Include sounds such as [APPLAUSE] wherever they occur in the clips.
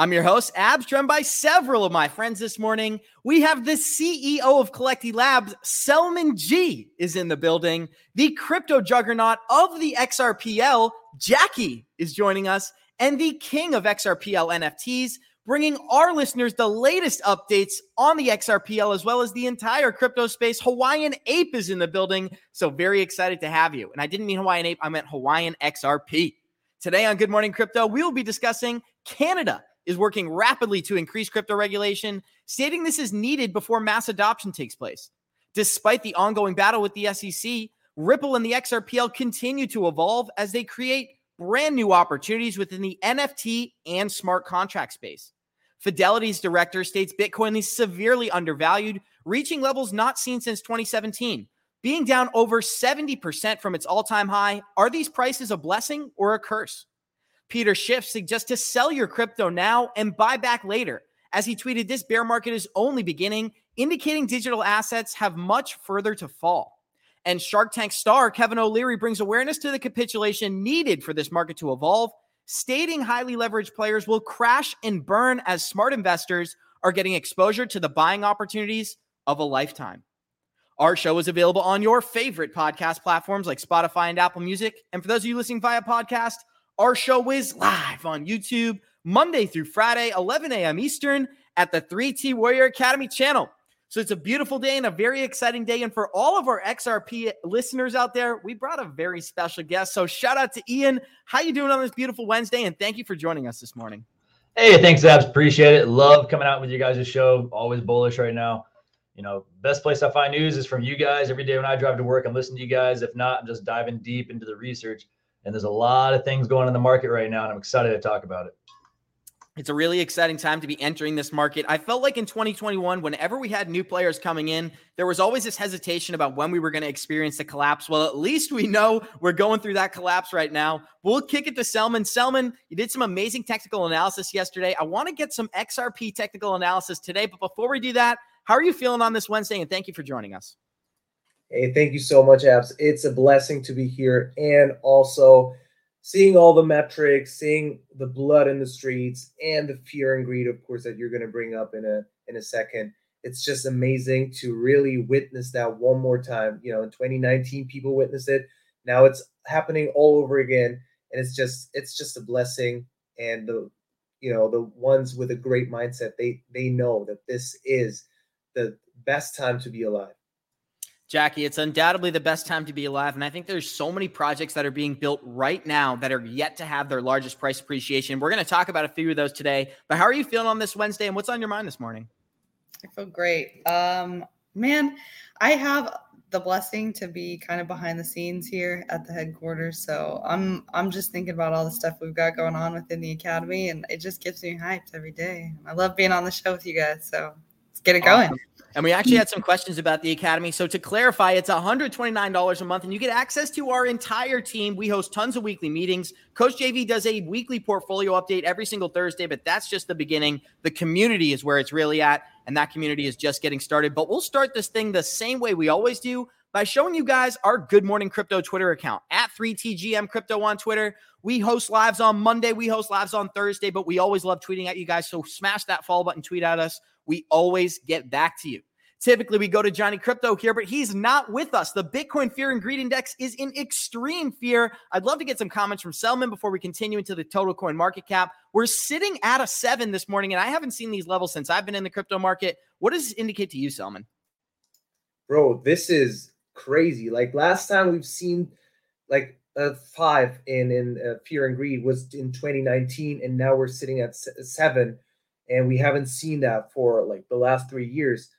I'm your host, Abs, joined by several of my friends this morning. We have the CEO of Collecti Labs, Selman G, is in the building. The crypto juggernaut of the XRPL, Jackie, is joining us, and the king of XRPL NFTs, bringing our listeners the latest updates on the XRPL as well as the entire crypto space. Hawaiian Ape is in the building, so very excited to have you. And I didn't mean Hawaiian Ape, I meant Hawaiian XRP. Today on Good Morning Crypto, we will be discussing Canada is working rapidly to increase crypto regulation, stating this is needed before mass adoption takes place. Despite the ongoing battle with the SEC, Ripple and the XRPL continue to evolve as they create brand new opportunities within the NFT and smart contract space. Fidelity's director states Bitcoin is severely undervalued, reaching levels not seen since 2017. Being down over 70% from its all time high, are these prices a blessing or a curse? Peter Schiff suggests to sell your crypto now and buy back later. As he tweeted, this bear market is only beginning, indicating digital assets have much further to fall. And Shark Tank star Kevin O'Leary brings awareness to the capitulation needed for this market to evolve, stating highly leveraged players will crash and burn as smart investors are getting exposure to the buying opportunities of a lifetime. Our show is available on your favorite podcast platforms like Spotify and Apple Music. And for those of you listening via podcast, our show is live on YouTube Monday through Friday, 11 a.m. Eastern at the 3T Warrior Academy channel. So it's a beautiful day and a very exciting day. And for all of our XRP listeners out there, we brought a very special guest. So shout out to Ian. How you doing on this beautiful Wednesday? And thank you for joining us this morning. Hey, thanks, Abs. Appreciate it. Love coming out with you guys' show. Always bullish right now. You know, best place I find news is from you guys. Every day when I drive to work, I'm listening to you guys. If not, I'm just diving deep into the research and there's a lot of things going in the market right now, and I'm excited to talk about it. It's a really exciting time to be entering this market. I felt like in 2021, whenever we had new players coming in, there was always this hesitation about when we were going to experience the collapse. Well, at least we know we're going through that collapse right now. We'll kick it to Selman. Selman, you did some amazing technical analysis yesterday. I want to get some XRP technical analysis today. But before we do that, how are you feeling on this Wednesday? And thank you for joining us. Hey, thank you so much, Abs. It's a blessing to be here and also seeing all the metrics, seeing the blood in the streets, and the fear and greed, of course, that you're going to bring up in a in a second. It's just amazing to really witness that one more time. You know, in 2019, people witnessed it. Now it's happening all over again, and it's just it's just a blessing. And the you know the ones with a great mindset, they they know that this is the best time to be alive. Jackie, it's undoubtedly the best time to be alive. And I think there's so many projects that are being built right now that are yet to have their largest price appreciation. We're going to talk about a few of those today. But how are you feeling on this Wednesday and what's on your mind this morning? I feel great. Um, man, I have the blessing to be kind of behind the scenes here at the headquarters. So I'm I'm just thinking about all the stuff we've got going on within the academy and it just gets me hyped every day. I love being on the show with you guys. So let's get it awesome. going. And we actually mm. had some questions about the Academy. So to clarify, it's $129 a month and you get access to our entire team. We host tons of weekly meetings. Coach JV does a weekly portfolio update every single Thursday, but that's just the beginning. The community is where it's really at, and that community is just getting started. But we'll start this thing the same way we always do by showing you guys our Good Morning Crypto Twitter account at 3TGM Crypto on Twitter. We host lives on Monday, we host lives on Thursday, but we always love tweeting at you guys. So smash that follow button, tweet at us we always get back to you. Typically, we go to Johnny Crypto here, but he's not with us. The Bitcoin Fear and Greed Index is in extreme fear. I'd love to get some comments from Selman before we continue into the total coin market cap. We're sitting at a seven this morning, and I haven't seen these levels since I've been in the crypto market. What does this indicate to you, Selman? Bro, this is crazy. Like last time we've seen like a five in in uh, Fear and Greed was in 2019, and now we're sitting at seven, and we haven't seen that for like the last three years.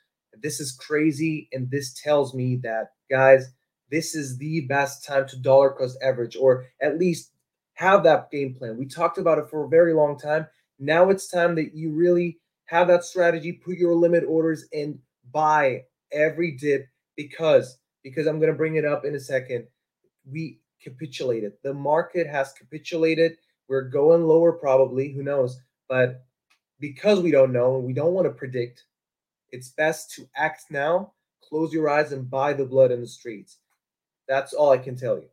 This is crazy, and this tells me that guys, this is the best time to dollar cost average, or at least have that game plan. We talked about it for a very long time. Now it's time that you really have that strategy, put your limit orders, and buy every dip because because I'm going to bring it up in a second. We capitulated. The market has capitulated. We're going lower probably, who knows? But because we don't know and we don't want to predict, it's best to act now, close your eyes and buy the blood in the streets. That's all I can tell you.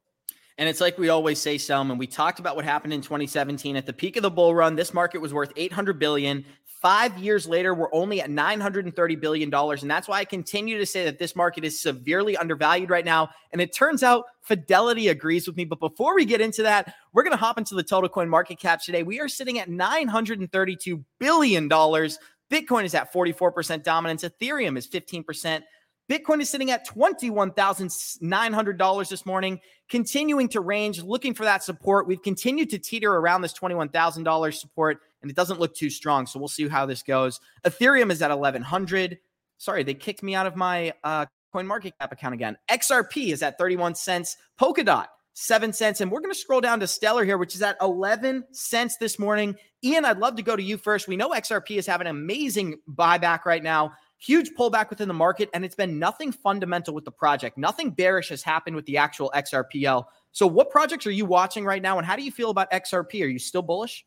And it's like we always say, Selman. We talked about what happened in 2017 at the peak of the bull run. This market was worth 800 billion. Five years later, we're only at 930 billion dollars, and that's why I continue to say that this market is severely undervalued right now. And it turns out Fidelity agrees with me. But before we get into that, we're going to hop into the total coin market cap today. We are sitting at 932 billion dollars. Bitcoin is at 44% dominance. Ethereum is 15%. Bitcoin is sitting at $21,900 this morning, continuing to range, looking for that support. We've continued to teeter around this $21,000 support, and it doesn't look too strong. So we'll see how this goes. Ethereum is at 1100. Sorry, they kicked me out of my uh, coin market cap account again. XRP is at 31 cents. Polkadot, 7 cents. And we're going to scroll down to Stellar here, which is at 11 cents this morning. Ian, I'd love to go to you first. We know XRP is having an amazing buyback right now. Huge pullback within the market, and it's been nothing fundamental with the project. Nothing bearish has happened with the actual XRPL. So, what projects are you watching right now, and how do you feel about XRP? Are you still bullish?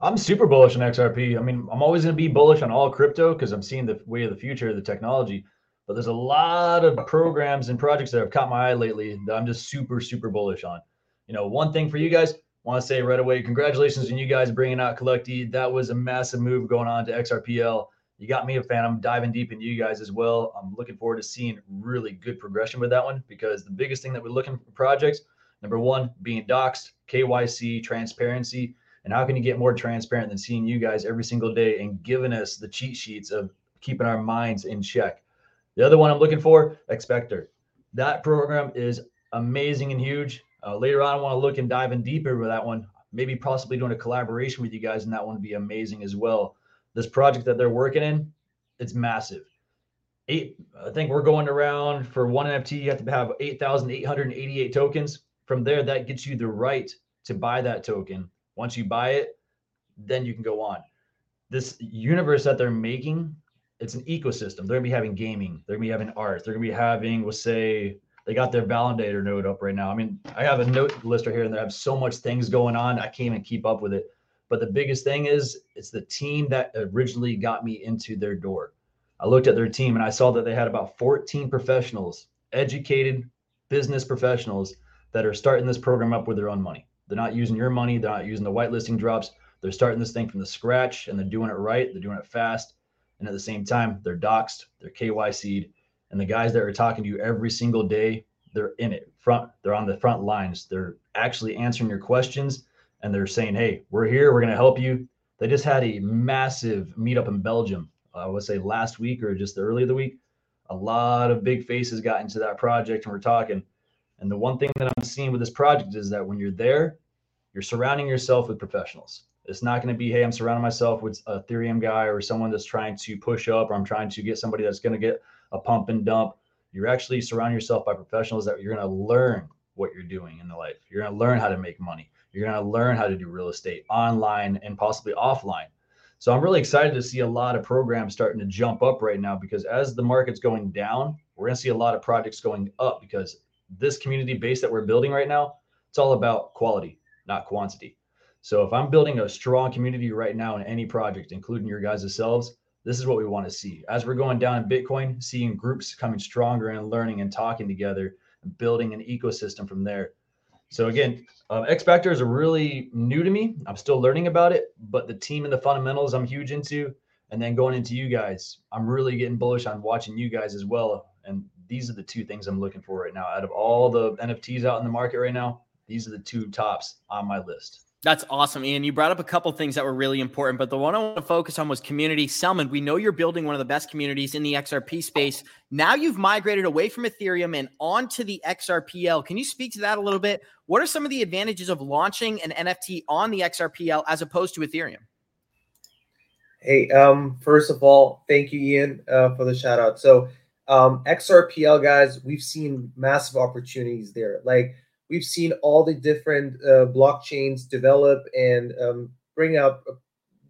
I'm super bullish on XRP. I mean, I'm always going to be bullish on all crypto because I'm seeing the way of the future, of the technology. But there's a lot of programs and projects that have caught my eye lately that I'm just super, super bullish on. You know, one thing for you guys, want to say right away, congratulations on you guys bringing out Collecti. That was a massive move going on to XRPL you got me a fan. I'm diving deep into you guys as well. I'm looking forward to seeing really good progression with that one because the biggest thing that we're looking for projects, number one, being doxed, KYC, transparency. And how can you get more transparent than seeing you guys every single day and giving us the cheat sheets of keeping our minds in check? The other one I'm looking for, xSPECTAR. That program is amazing and huge. Uh, later on, I want to look and dive in deeper with that one. Maybe possibly doing a collaboration with you guys, and that one would be amazing as well this project that they're working in, it's massive. Eight, I think we're going around for one NFT, you have to have 8,888 tokens. From there, that gets you the right to buy that token. Once you buy it, then you can go on. This universe that they're making, it's an ecosystem. They're gonna be having gaming, they're gonna be having art, they're gonna be having, we'll say, they got their validator node up right now. I mean, I have a note list right here, and they have so much things going on, I can't even keep up with it. But the biggest thing is it's the team that originally got me into their door. I looked at their team and I saw that they had about 14 professionals, educated business professionals that are starting this program up with their own money. They're not using your money, they're not using the whitelisting drops. They're starting this thing from the scratch and they're doing it right, they're doing it fast. And at the same time, they're doxed, they're KYC'd, and the guys that are talking to you every single day, they're in it front, they're on the front lines. They're actually answering your questions and they're saying, "Hey, we're here. We're going to help you." They just had a massive meetup in Belgium. I would say last week or just the early of the week. A lot of big faces got into that project, and we're talking. And the one thing that I'm seeing with this project is that when you're there, you're surrounding yourself with professionals. It's not going to be, hey, I'm surrounding myself with a Ethereum guy or someone that's trying to push up, or I'm trying to get somebody that's going to get a pump and dump. You're actually surrounding yourself by professionals that you're going to learn what you're doing in the life. You're going to learn how to make money. You're going to learn how to do real estate online and possibly offline. So I'm really excited to see a lot of programs starting to jump up right now because as the market's going down, we're going to see a lot of projects going up because this community base that we're building right now, it's all about quality, not quantity. So if I'm building a strong community right now in any project, including your guys' selves, this is what we want to see. As we're going down in Bitcoin, seeing groups coming stronger and learning and talking together and building an ecosystem from there. So again, um, xSPECTARs are really new to me. I'm still learning about it, but the team and the fundamentals I'm huge into. And then going into you guys, I'm really getting bullish on watching you guys as well. And these are the two things I'm looking for right now. Out of all the NFTs out in the market right now, these are the two tops on my list. That's awesome, Ian. You brought up a couple things that were really important, but the one I want to focus on was community. Selman, we know you're building one of the best communities in the XRP space. Now you've migrated away from Ethereum and onto the XRPL. Can you speak to that a little bit? What are some of the advantages of launching an NFT on the XRPL as opposed to Ethereum? Hey, um, first of all, thank you, Ian, uh, for the shout out. So, um, XRPL guys, we've seen massive opportunities there. Like we've seen all the different uh, blockchains develop and um, bring out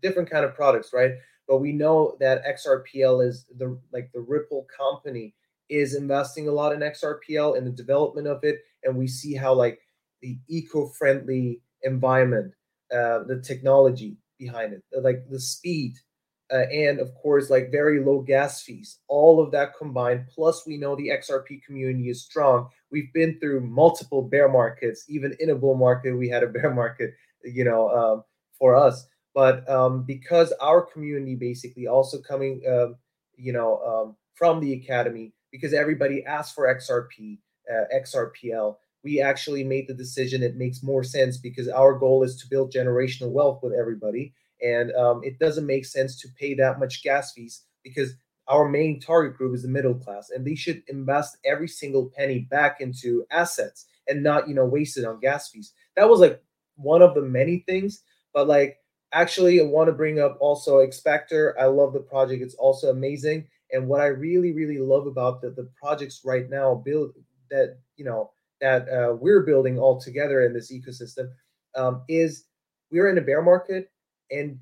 different kind of products, right? But we know that XRPL is the like the Ripple company is investing a lot in XRPL and the development of it, and we see how like the eco-friendly environment, uh, the technology behind it, like the speed, uh, and of course like very low gas fees all of that combined plus we know the xrp community is strong. We've been through multiple bear markets even in a bull market we had a [LAUGHS] bear market you know um, for us. But um, because our community basically also coming um, you know um, from the academy because everybody asked for xrp uh, xrpl we actually made the decision it makes more sense because our goal is to build generational wealth with everybody and um, it doesn't make sense to pay that much gas fees because our main target group is the middle class and they should invest every single penny back into assets and not you know waste it on gas fees. That was like one of the many things but like actually i want to bring up also xSPECTAR i love the project. It's also amazing. And what i really really love about the, the projects right now build that you know that uh, we're building all together in this ecosystem um, is we're in a bear market and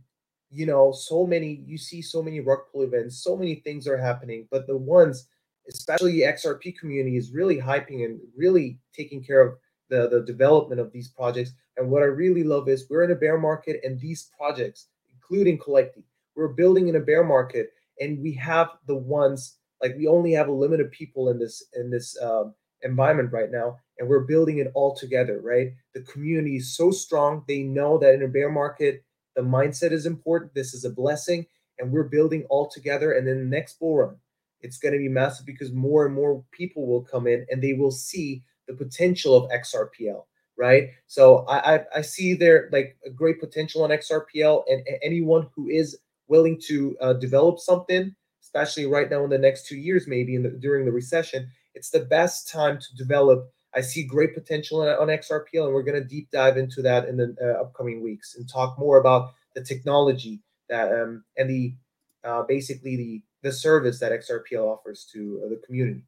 you know so many you see so many rug pull events so many things are happening but the ones especially xrp community is really hyping and really taking care of the the development of these projects. And what i really love is we're in a bear market and these projects including Collecti we're building in a bear market and we have the ones like we only have a limited people in this in this um, environment right now and we're building it all together right? The community is so strong. They know that in a bear market the mindset is important. This is a blessing, and we're building all together. And then the next bull run, it's going to be massive because more and more people will come in and they will see the potential of XRPL, right? So I I, I see there like a great potential on XRPL, and, and anyone who is willing to uh, develop something, especially right now in the next two years, maybe in the, during the recession, it's the best time to develop I see great potential on, on XRPL, and we're going to deep dive into that in the uh, upcoming weeks and talk more about the technology that um, and the uh, basically the the service that XRPL offers to uh, the community.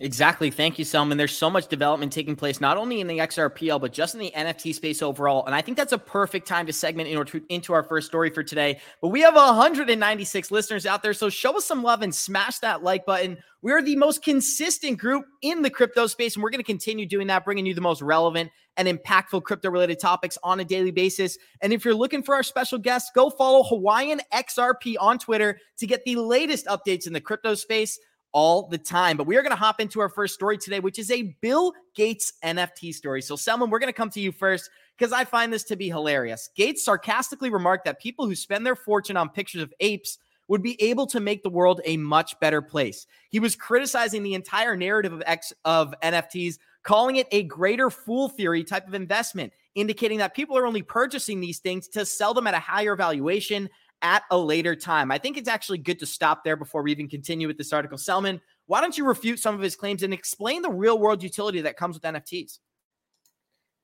Exactly. Thank you, Selman. There's so much development taking place, not only in the XRPL, but just in the NFT space overall. And I think that's a perfect time to segment into, our first story for today. But we have 196 listeners out there. So show us some love and smash that like button. We're the most consistent group in the crypto space, and we're going to continue doing that, bringing you the most relevant and impactful crypto related topics on a daily basis. And if you're looking for our special guests, go follow Hawaiian XRP on Twitter to get the latest updates in the crypto space all the time. But we are going to hop into our first story today, which is a Bill Gates NFT story. So, Selman, we're going to come to you first because I find this to be hilarious. Gates sarcastically remarked that people who spend their fortune on pictures of apes would be able to make the world a much better place. He was criticizing the entire narrative of X of NFTs, calling it a greater fool theory type of investment, indicating that people are only purchasing these things to sell them at a higher valuation at a later time. I think it's actually good to stop there before we even continue with this article. Selman, why don't you refute some of his claims and explain the real world utility that comes with NFTs?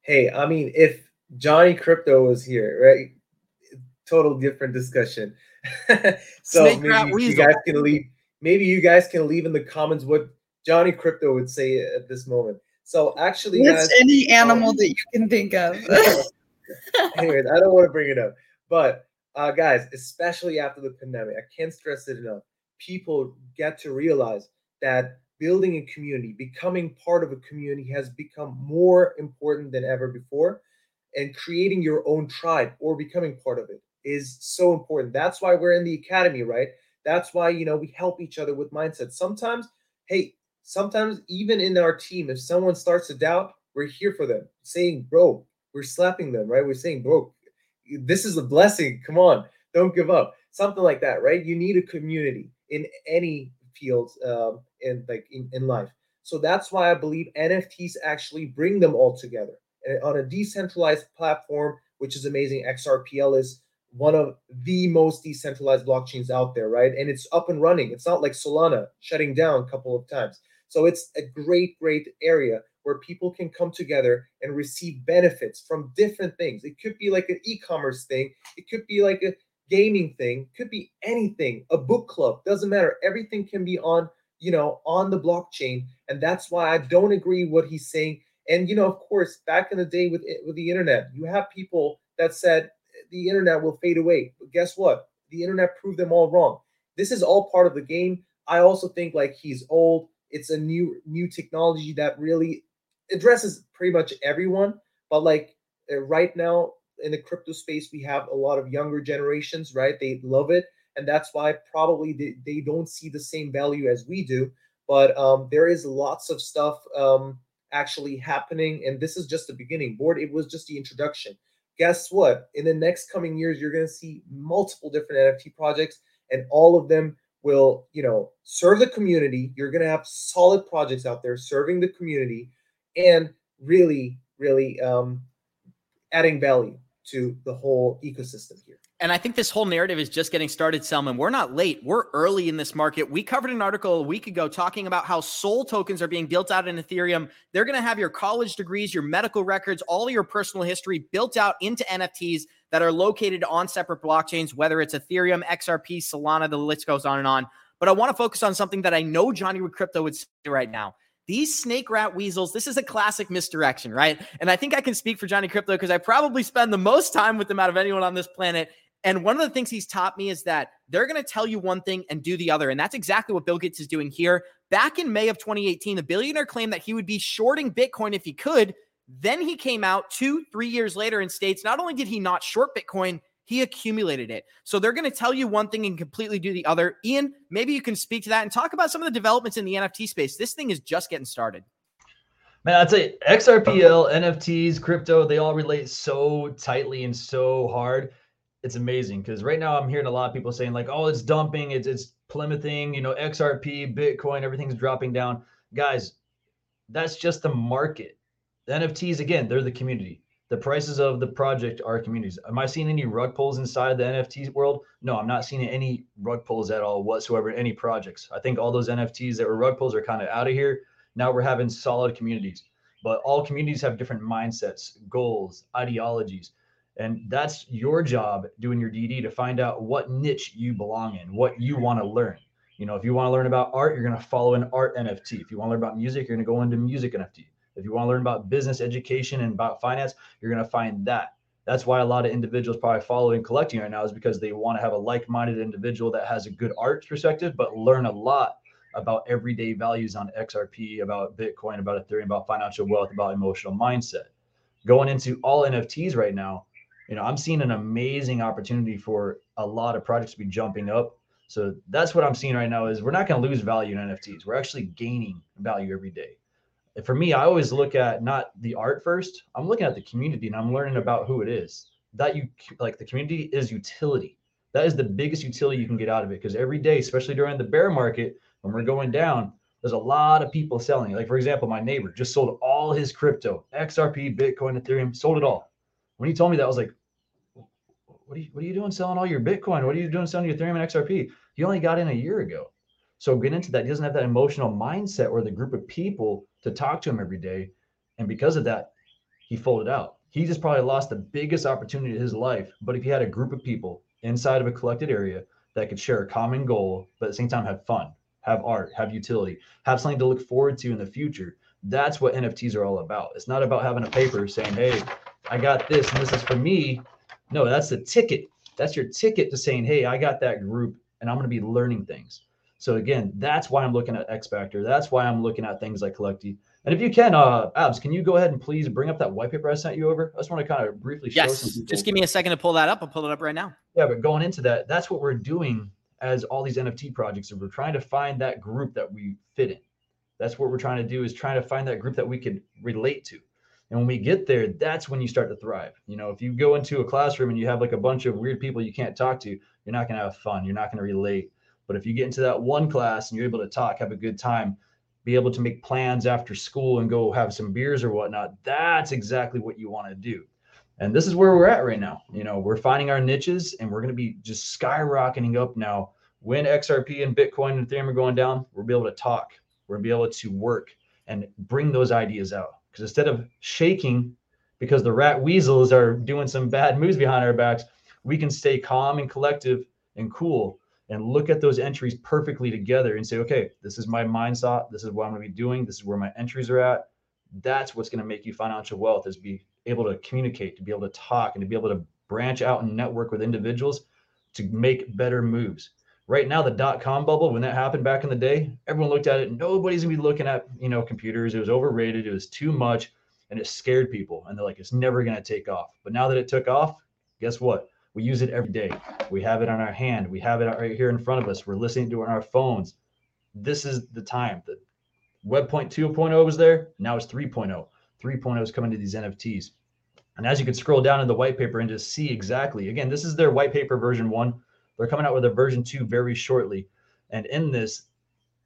Hey, I mean, if Johnny Crypto was here, right? Total different discussion. [LAUGHS] so Snake maybe you guys can leave. Maybe you guys can leave in the comments what Johnny Crypto would say at this moment. So actually, guys, any animal um, that you can think of. [LAUGHS] anyways, I don't want to bring it up, but uh, guys, especially after the pandemic, I can't stress it enough. People get to realize that building a community, becoming part of a community has become more important than ever before. And creating your own tribe or becoming part of it is so important. That's why we're in the academy, right? That's why, you know, we help each other with mindset. Sometimes, hey, sometimes even in our team, if someone starts to doubt, we're here for them, saying, bro, we're slapping them, right? We're saying, bro, this is a blessing. Come on, don't give up. Something like that, right? You need a community in any field um, in like in, in life. So that's why I believe NFTs actually bring them all together and on a decentralized platform which is amazing. XRPL is one of the most decentralized blockchains out there, right? And it's up and running. It's not like Solana shutting down a couple of times. So it's a great, great area where people can come together and receive benefits from different things. It could be like an e-commerce thing, it could be like a gaming thing, could be anything, a book club, doesn't matter. Everything can be on, you know, on the blockchain. And that's why I don't agree with what he's saying. And you know, of course, back in the day with eh, with the internet, you have people that said eh, the internet will fade away. But guess what? The internet proved them all wrong. This is all part of the game. I also think like he's old. It's a new new technology that really addresses pretty much everyone. But like uh, right now in the crypto space, we have a lot of younger generations, right? They love it, and that's why probably they, they don't see the same value as we do. But um, there is lots of stuff um, actually happening, and this is just the beginning. Board, it was just the introduction guess what? In the next coming years, you're going to see multiple different NFT projects, and all of them will, you know, serve the community. You're going to have solid projects out there serving the community and really, really um, adding value to the whole ecosystem here. And I think this whole narrative is just getting started, Selman. We're not late. We're early in this market. We covered an article a week ago talking about how soul tokens are being built out in Ethereum. They're going to have your college degrees, your medical records, all your personal history built out into NFTs that are located on separate blockchains, whether it's Ethereum, XRP, Solana, the list goes on and on. But I want to focus on something that I know Johnny with crypto would say right now. These snake rat weasels, this is a classic misdirection, right? And I think I can speak for Johnny Crypto because I probably spend the most time with them out of anyone on this planet. And one of the things he's taught me is that they're going to tell you one thing and do the other. And that's exactly what Bill Gates is doing here. Back in May of 2018, the billionaire claimed that he would be shorting Bitcoin if he could. Then he came out two, three years later and states not only did he not short Bitcoin, he accumulated it. So they're going to tell you one thing and completely do the other. Ian, maybe you can speak to that and talk about some of the developments in the NFT space. This thing is just getting started. Man, I'd say XRPL, NFTs, crypto, they all relate so tightly and so hard. It's amazing because right now I'm hearing a lot of people saying, like, oh, it's dumping, it's it's plummeting, you know, XRP, Bitcoin, everything's dropping down. Guys, that's just the market. The NFTs, again, they're the community the prices of the project are communities. Am I seeing any rug pulls inside the NFT world? No, I'm not seeing any rug pulls at all whatsoever. Any projects? I think all those NFTs that were rug pulls are kind of out of here. Now we're having solid communities, but all communities have different mindsets, goals, ideologies, and that's your job doing your DD to find out what niche you belong in, what you want to learn. You know, if you want to learn about art, you're going to follow an art NFT. If you want to learn about music, you're going to go into music NFT if you want to learn about business education and about finance, you're going to find that. That's why a lot of individuals probably following Collecti right now is because they want to have a like-minded individual that has a good arts perspective, but learn a lot about everyday values on XRP, about Bitcoin, about Ethereum, about financial wealth, about emotional mindset. Going into all NFTs right now, you know, I'm seeing an amazing opportunity for a lot of projects to be jumping up. So that's what I'm seeing right now is we're not going to lose value in NFTs. We're actually gaining value every day for me, I always look at not the art first. I'm looking at the community and I'm learning about who it is. That you like the community is utility. That is the biggest utility you can get out of it because every day, especially during the bear market, when we're going down, there's a lot of people selling. Like, for example, my neighbor just sold all his crypto, XRP, Bitcoin, Ethereum, sold it all. When he told me that, I was like, what are you, what are you doing selling all your Bitcoin? What are you doing selling your Ethereum and XRP? He only got in a year ago. So get into that. He doesn't have that emotional mindset or the group of people to talk to him every day. And because of that, he folded out. He just probably lost the biggest opportunity of his life. But if he had a group of people inside of a collected area that could share a common goal, but at the same time have fun, have art, have utility, have something to look forward to in the future, that's what NFTs are all about. It's not about having a paper saying, hey, I got this and this is for me. No, that's the ticket. That's your ticket to saying, hey, I got that group and I'm going to be learning things. So again, that's why I'm looking at xSPECTAR. That's why I'm looking at things like Collecti. And if you can, uh, Abs, can you go ahead and please bring up that white paper I sent you over? I just want to kind of briefly show yes, Just give me a second to pull that up. I'll pull it up right now. Yeah, but going into that, that's what we're doing as all these NFT projects. Is we're trying to find that group that we fit in. That's what we're trying to do is trying to find that group that we can relate to. And when we get there, that's when you start to thrive. You know, if you go into a classroom and you have like a bunch of weird people you can't talk to, you're not going to have fun. You're not going to relate but if you get into that one class and you're able to talk, have a good time, be able to make plans after school and go have some beers or whatnot, that's exactly what you want to do. And this is where we're at right now. You know, we're finding our niches and we're going to be just skyrocketing up now. When XRP and Bitcoin and Ethereum are going down, we'll be able to talk. We'll be able to work and bring those ideas out. Because instead of shaking because the rat weasels are doing some bad moves behind our backs, we can stay calm and collective and cool and look at those entries perfectly together and say, okay, this is my mindset. This is what I'm going to be doing. This is where my entries are at. That's what's going to make you financial wealth is be able to communicate, to be able to talk, and to be able to branch out and network with individuals to make better moves. Right now, the dot com bubble, when that happened back in the day, everyone looked at it. Nobody's gonna be looking at you know computers. It was overrated. It was too much, and it scared people. And they're like, it's never gonna take off. But now that it took off, guess what? We use it every day. We have it on our hand. We have it right here in front of us. We're listening to it on our phones. This is the time. The Web 2.0 was there. Now it's 3.0. 3.0 is coming to these NFTs. And as you can scroll down in the white paper and just see exactly, again, this is their white paper version one. They're coming out with a version two very shortly. And in this,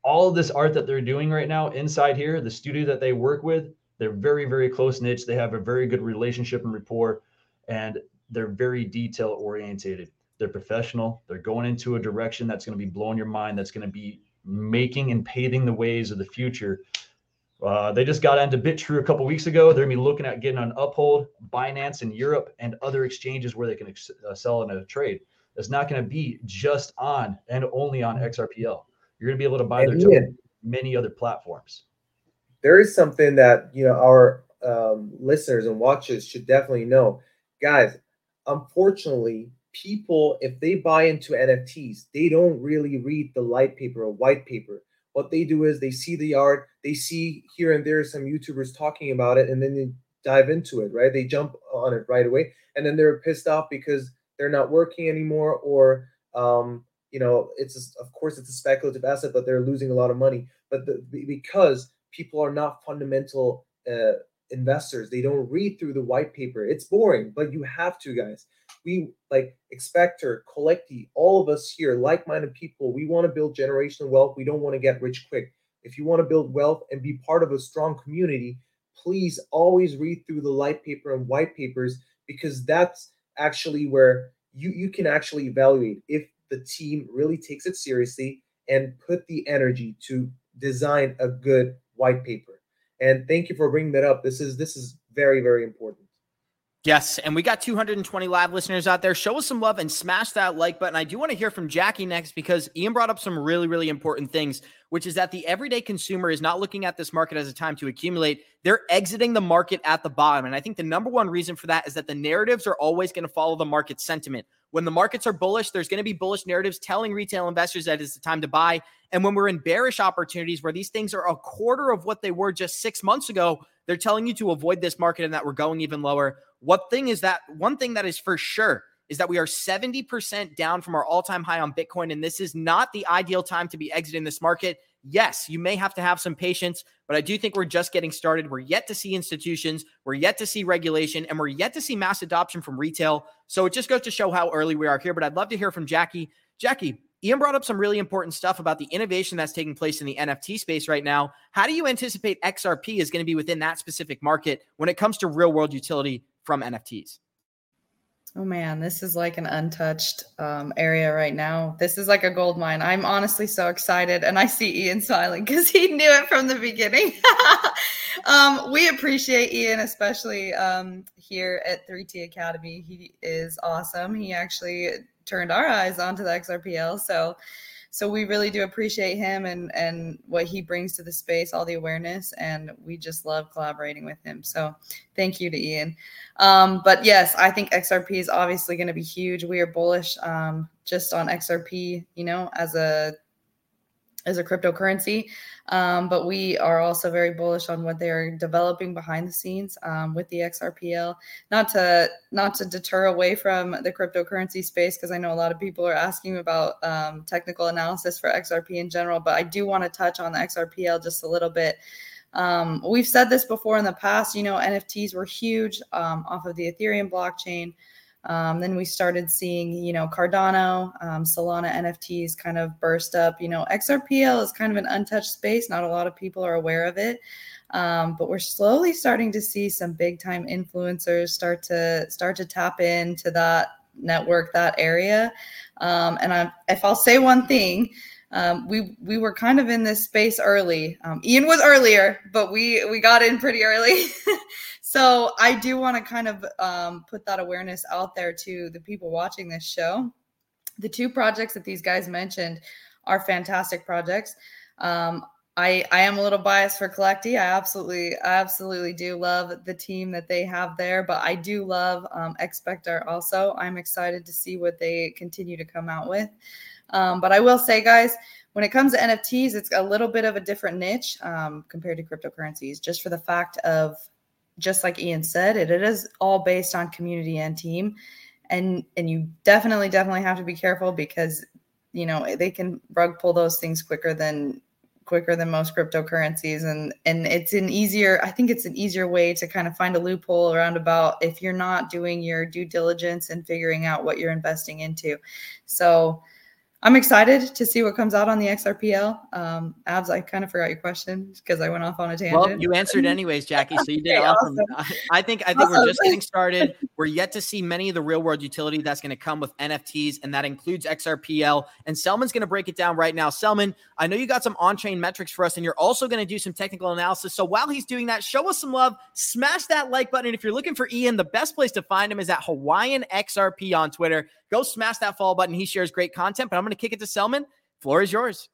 all this art that they're doing right now inside here, the studio that they work with, they're very, very close niche. They have a very good relationship and rapport, and they're very detail orientated. They're professional. They're going into a direction that's going to be blowing your mind, that's going to be making and paving the ways of the future uh, they just got into Bitrue a couple weeks ago. They're going to be looking at getting on Uphold, Binance in Europe, and other exchanges where they can ex- uh, sell in a trade. It's not going to be just on and only on XRPL. You're going to be able to buy and their many other platforms. There is something that you know our um, listeners and watchers should definitely know, guys. Unfortunately, people if they buy into NFTs, they don't really read the light paper or white paper what they do is they see the art, they see here and there some YouTubers talking about it, and then they dive into it, right? They jump on it right away, and then they're pissed off because they're not working anymore, or um, you know, it's of course it's a speculative asset, but they're losing a lot of money. But the, because people are not fundamental uh, investors, they don't read through the white paper. It's boring, but you have to, guys we like xSPECTAR, Collecti, all of us here, like-minded people, we want to build generational wealth. We don't want to get rich quick. If you want to build wealth and be part of a strong community, please always read through the light paper and white papers because that's actually where you you can actually evaluate if the team really takes it seriously and put the energy to design a good white paper. And thank you for bringing that up. This is this is very very important. Yes, and we got 220 live listeners out there. Show us some love and smash that like button. I do want to hear from Jackie next because Ian brought up some really, really important things, which is that the everyday consumer is not looking at this market as a time to accumulate. They're exiting the market at the bottom. And I think the number one reason for that is that the narratives are always going to follow the market sentiment. When the markets are bullish, there's going to be bullish narratives telling retail investors that it's the time to buy. And when we're in bearish opportunities where these things are a quarter of what they were just six months ago, they're telling you to avoid this market and that we're going even lower. What thing is that? One thing that is for sure is that we are 70% down from our all time high on Bitcoin. And this is not the ideal time to be exiting this market. Yes, you may have to have some patience, but I do think we're just getting started. We're yet to see institutions, we're yet to see regulation, and we're yet to see mass adoption from retail. So it just goes to show how early we are here. But I'd love to hear from Jackie. Jackie, Ian brought up some really important stuff about the innovation that's taking place in the NFT space right now. How do you anticipate XRP is going to be within that specific market when it comes to real world utility from NFTs? Oh man, this is like an untouched um, area right now. This is like a gold mine. I'm honestly so excited, and I see Ian smiling because he knew it from the beginning. [LAUGHS] um, we appreciate Ian, especially um, here at 3T Academy. He is awesome. He actually turned our eyes onto the XRPL, so so we really do appreciate him and and what he brings to the space all the awareness and we just love collaborating with him. So thank you to ian. Um, but yes i think xrp is obviously going to be huge. We are bullish um, just on xrp you know as a as a cryptocurrency. Um, but we are also very bullish on what they're developing behind the scenes um, with the XRPL. Not to not to deter away from the cryptocurrency space, because I know a lot of people are asking about um, technical analysis for XRP in general. But I do want to touch on the XRPL just a little bit. Um, we've said this before in the past. You know, NFTs were huge um, off of the Ethereum blockchain. Um, then we started seeing, you know, Cardano, um, Solana NFTs kind of burst up. You know, XRPL is kind of an untouched space. Not a lot of people are aware of it. Um, but we're slowly starting to see some big time influencers start to start to tap into that network, that area. Um, and I, if I'll say one thing, um, we we were kind of in this space early. Um, Ian was earlier, but we we got in pretty early. [LAUGHS] so I do want to kind of um, put that awareness out there to the people watching this show. The two projects that these guys mentioned are fantastic projects. Um, I I am a little biased for Collecti. I absolutely I absolutely do love the team that they have there, but I do love um, also. I'm excited to see what they continue to come out with. Um, but I will say, guys, when it comes to NFTs, it's a little bit of a different niche um, compared to cryptocurrencies, just for the fact of, just like Ian said, it, it is all based on community and team, and and you definitely definitely have to be careful because you know they can rug pull those things quicker than quicker than most cryptocurrencies. And and it's an easier i think it's an easier way to kind of find a loophole around about if you're not doing your due diligence and figuring out what you're investing into. So I'm excited to see what comes out on the XRPL. Um, Abs, I kind of forgot your question because I went off on a tangent. Well, you answered [LAUGHS] anyways, Jackie. So you did okay, awesome. awesome. I think I think awesome. we're just getting started. We're yet to see many of the real world utility that's going to come with NFTs, and that includes XRPL. And Selman's going to break it down right now. Selman, I know you got some on-chain metrics for us, and you're also going to do some technical analysis. So while he's doing that, show us some love. Smash that like button. And if you're looking for Ian, the best place to find him is at Hawaiian XRP on Twitter. Go smash that follow button. He shares great content, but I'm going to kick it to Selman. Floor is yours.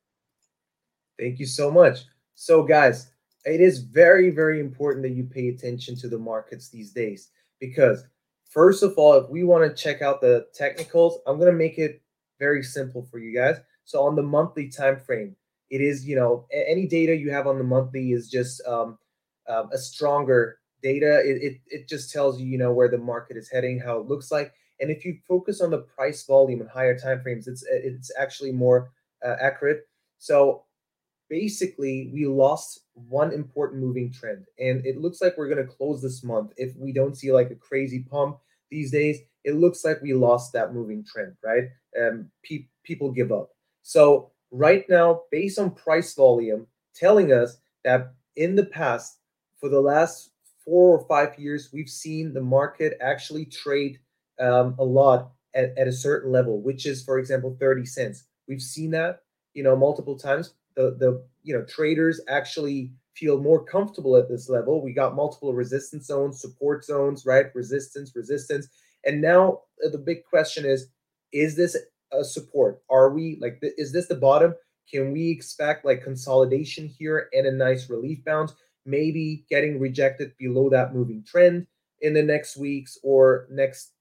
Thank you so much. So, guys, it is very, very important that you pay attention to the markets these days because, first of all, if we want to check out the technicals, I'm going to make it very simple for you guys. So, on the monthly time frame, it is you know any data you have on the monthly is just um, um, a stronger data. It, it it just tells you you know where the market is heading, how it looks like, and if you focus on the price volume and higher time frames, it's it's actually more uh, accurate. So basically, we lost one important moving trend, and it looks like we're going to close this month if we don't see like a crazy pump these days. It looks like we lost that moving trend, right? Um, pe- people give up. So right now, based on price volume, telling us that in the past, for the last four or five years, we've seen the market actually trade um, a lot at, at a certain level, which is, for example, 30 cents. We've seen that, you know, multiple times. The the you know traders actually feel more comfortable at this level. We got multiple resistance zones, support zones, right? Resistance, resistance, and now uh, the big question is: Is this a support? Are we like? Is this the bottom? Can we expect like consolidation here and a nice relief bounce? Maybe getting rejected below that moving trend in the next weeks or next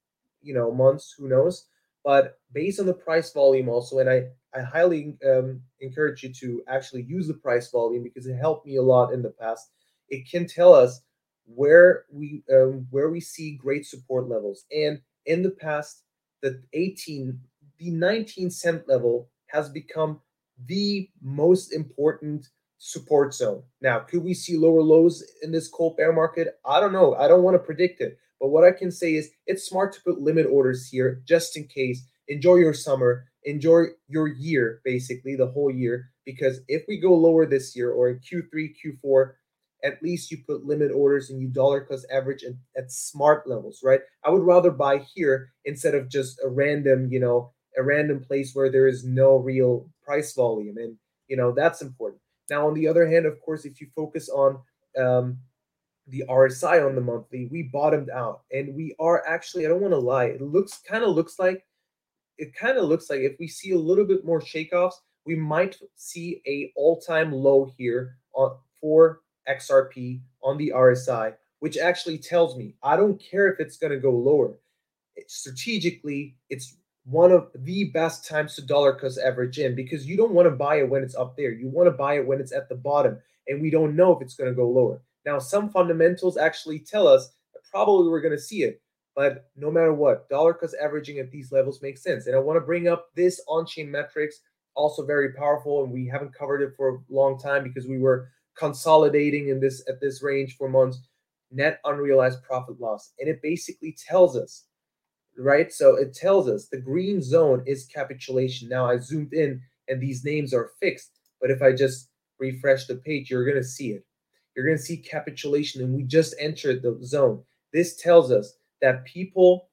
you know months who knows? But based on the price volume also and i i highly um, encourage you to actually use the price volume because it helped me a lot in the past. It can tell us where we um, where we see great support levels. And in the past the 18 the 19 cent level has become the most important support zone. Now could we see lower lows in this cold bear market? I don't know. I don't want to predict it but what I can say is it's smart to put limit orders here just in case. Enjoy your summer, enjoy your year, basically the whole year. Because if we go lower this year or in Q3, Q4, at least you put limit orders and you dollar cost average at, at smart levels, right? I would rather buy here instead of just a random, you know, a random place where there is no real price volume. And, you know, that's important. Now, on the other hand, of course, if you focus on um, the RSI on the monthly, we bottomed out. And we are actually, I don't want to lie, it looks kind of looks like it kind of looks like if we see a little bit more shakeoffs, we might see a all-time low here on for XRP on the RSI, which actually tells me I don't care if it's going to go lower. It, strategically, it's one of the best times to dollar cost average in because you don't want to buy it when it's up there. You want to buy it when it's at the bottom, and we don't know if it's going to go lower. Now, some fundamentals actually tell us that probably we're going to see it. But no matter what, dollar cost averaging at these levels makes sense. And I want to bring up this on-chain metrics, also very powerful, and we haven't covered it for a long time because we were consolidating in this at this range for months. Net unrealized profit loss, and it basically tells us, right? So it tells us the green zone is capitulation. Now I zoomed in, and these names are fixed. But if I just refresh the page, you're going to see it you're going to see capitulation, and we just entered the zone. This tells us that people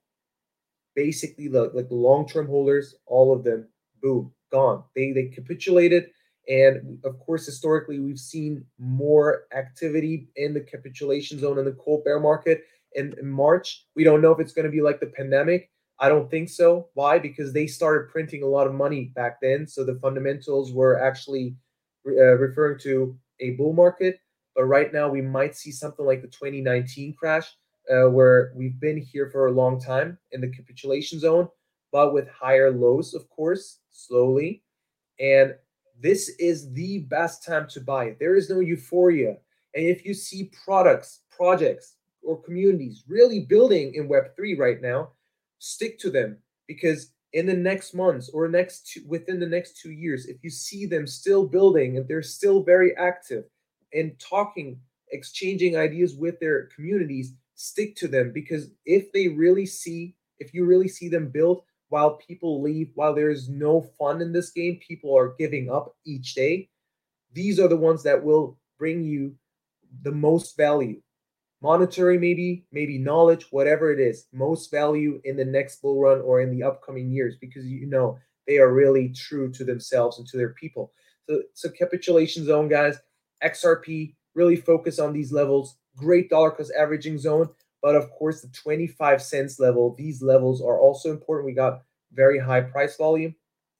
basically like, like the long-term holders, all of them, boom, gone. They they capitulated. And of course, historically, we've seen more activity in the capitulation zone in the cold bear market in, in March. We don't know if it's going to be like the pandemic. I don't think so. Why? Because they started printing a lot of money back then. So the fundamentals were actually uh, referring to a bull market. But right now, we might see something like the 2019 crash, uh, where we've been here for a long time in the capitulation zone, but with higher lows, of course, slowly. And this is the best time to buy. it. There is no euphoria. And if you see products, projects, or communities really building in Web3 right now, stick to them because in the next months or next two, within the next two years, if you see them still building and they're still very active and talking, exchanging ideas with their communities, stick to them. Because if they really see, if you really see them build while people leave, while there's no fun in this game, people are giving up each day. These are the ones that will bring you the most value. Monetary maybe maybe knowledge whatever it is most value in the next bull run or in the upcoming years because you know they are really true to themselves and to their people. So so capitulation zone guys xrp really focus on these levels great dollar cost averaging zone but of course the 25 cents level these levels are also important we got very high price volume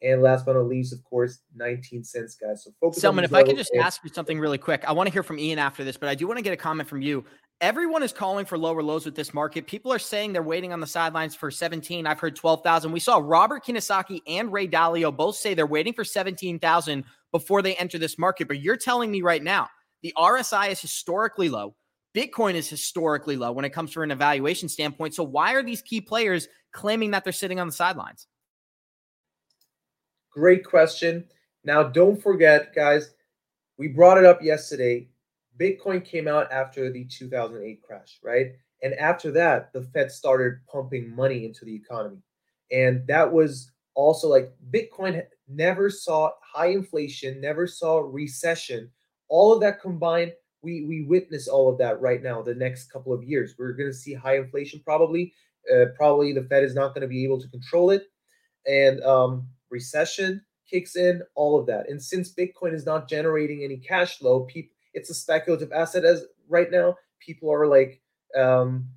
and last but not least, of course, 19 cents, guys. So focus Selman, if I could just and- ask you something really quick. I want to hear from Ian after this, but I do want to get a comment from you. Everyone is calling for lower lows with this market. People are saying they're waiting on the sidelines for 17. I've heard 12,000. We saw Robert Kiyosaki and Ray Dalio both say they're waiting for 17,000 before they enter this market. But you're telling me right now the RSI is historically low. Bitcoin is historically low when it comes from an evaluation standpoint. So why are these key players claiming that they're sitting on the sidelines? Great question. Now, don't forget, guys, we brought it up yesterday. Bitcoin came out after the 2008 crash, right? And after that, the Fed started pumping money into the economy. And that was also like Bitcoin never saw high inflation, never saw recession. All of that combined, we we witness all of that right now. The next couple of years, we're going to see high inflation probably. Uh, probably the Fed is not going to be able to control it, and um, recession kicks in. All of that, and since Bitcoin is not generating any cash flow, people it's a speculative asset as right now. People are like um,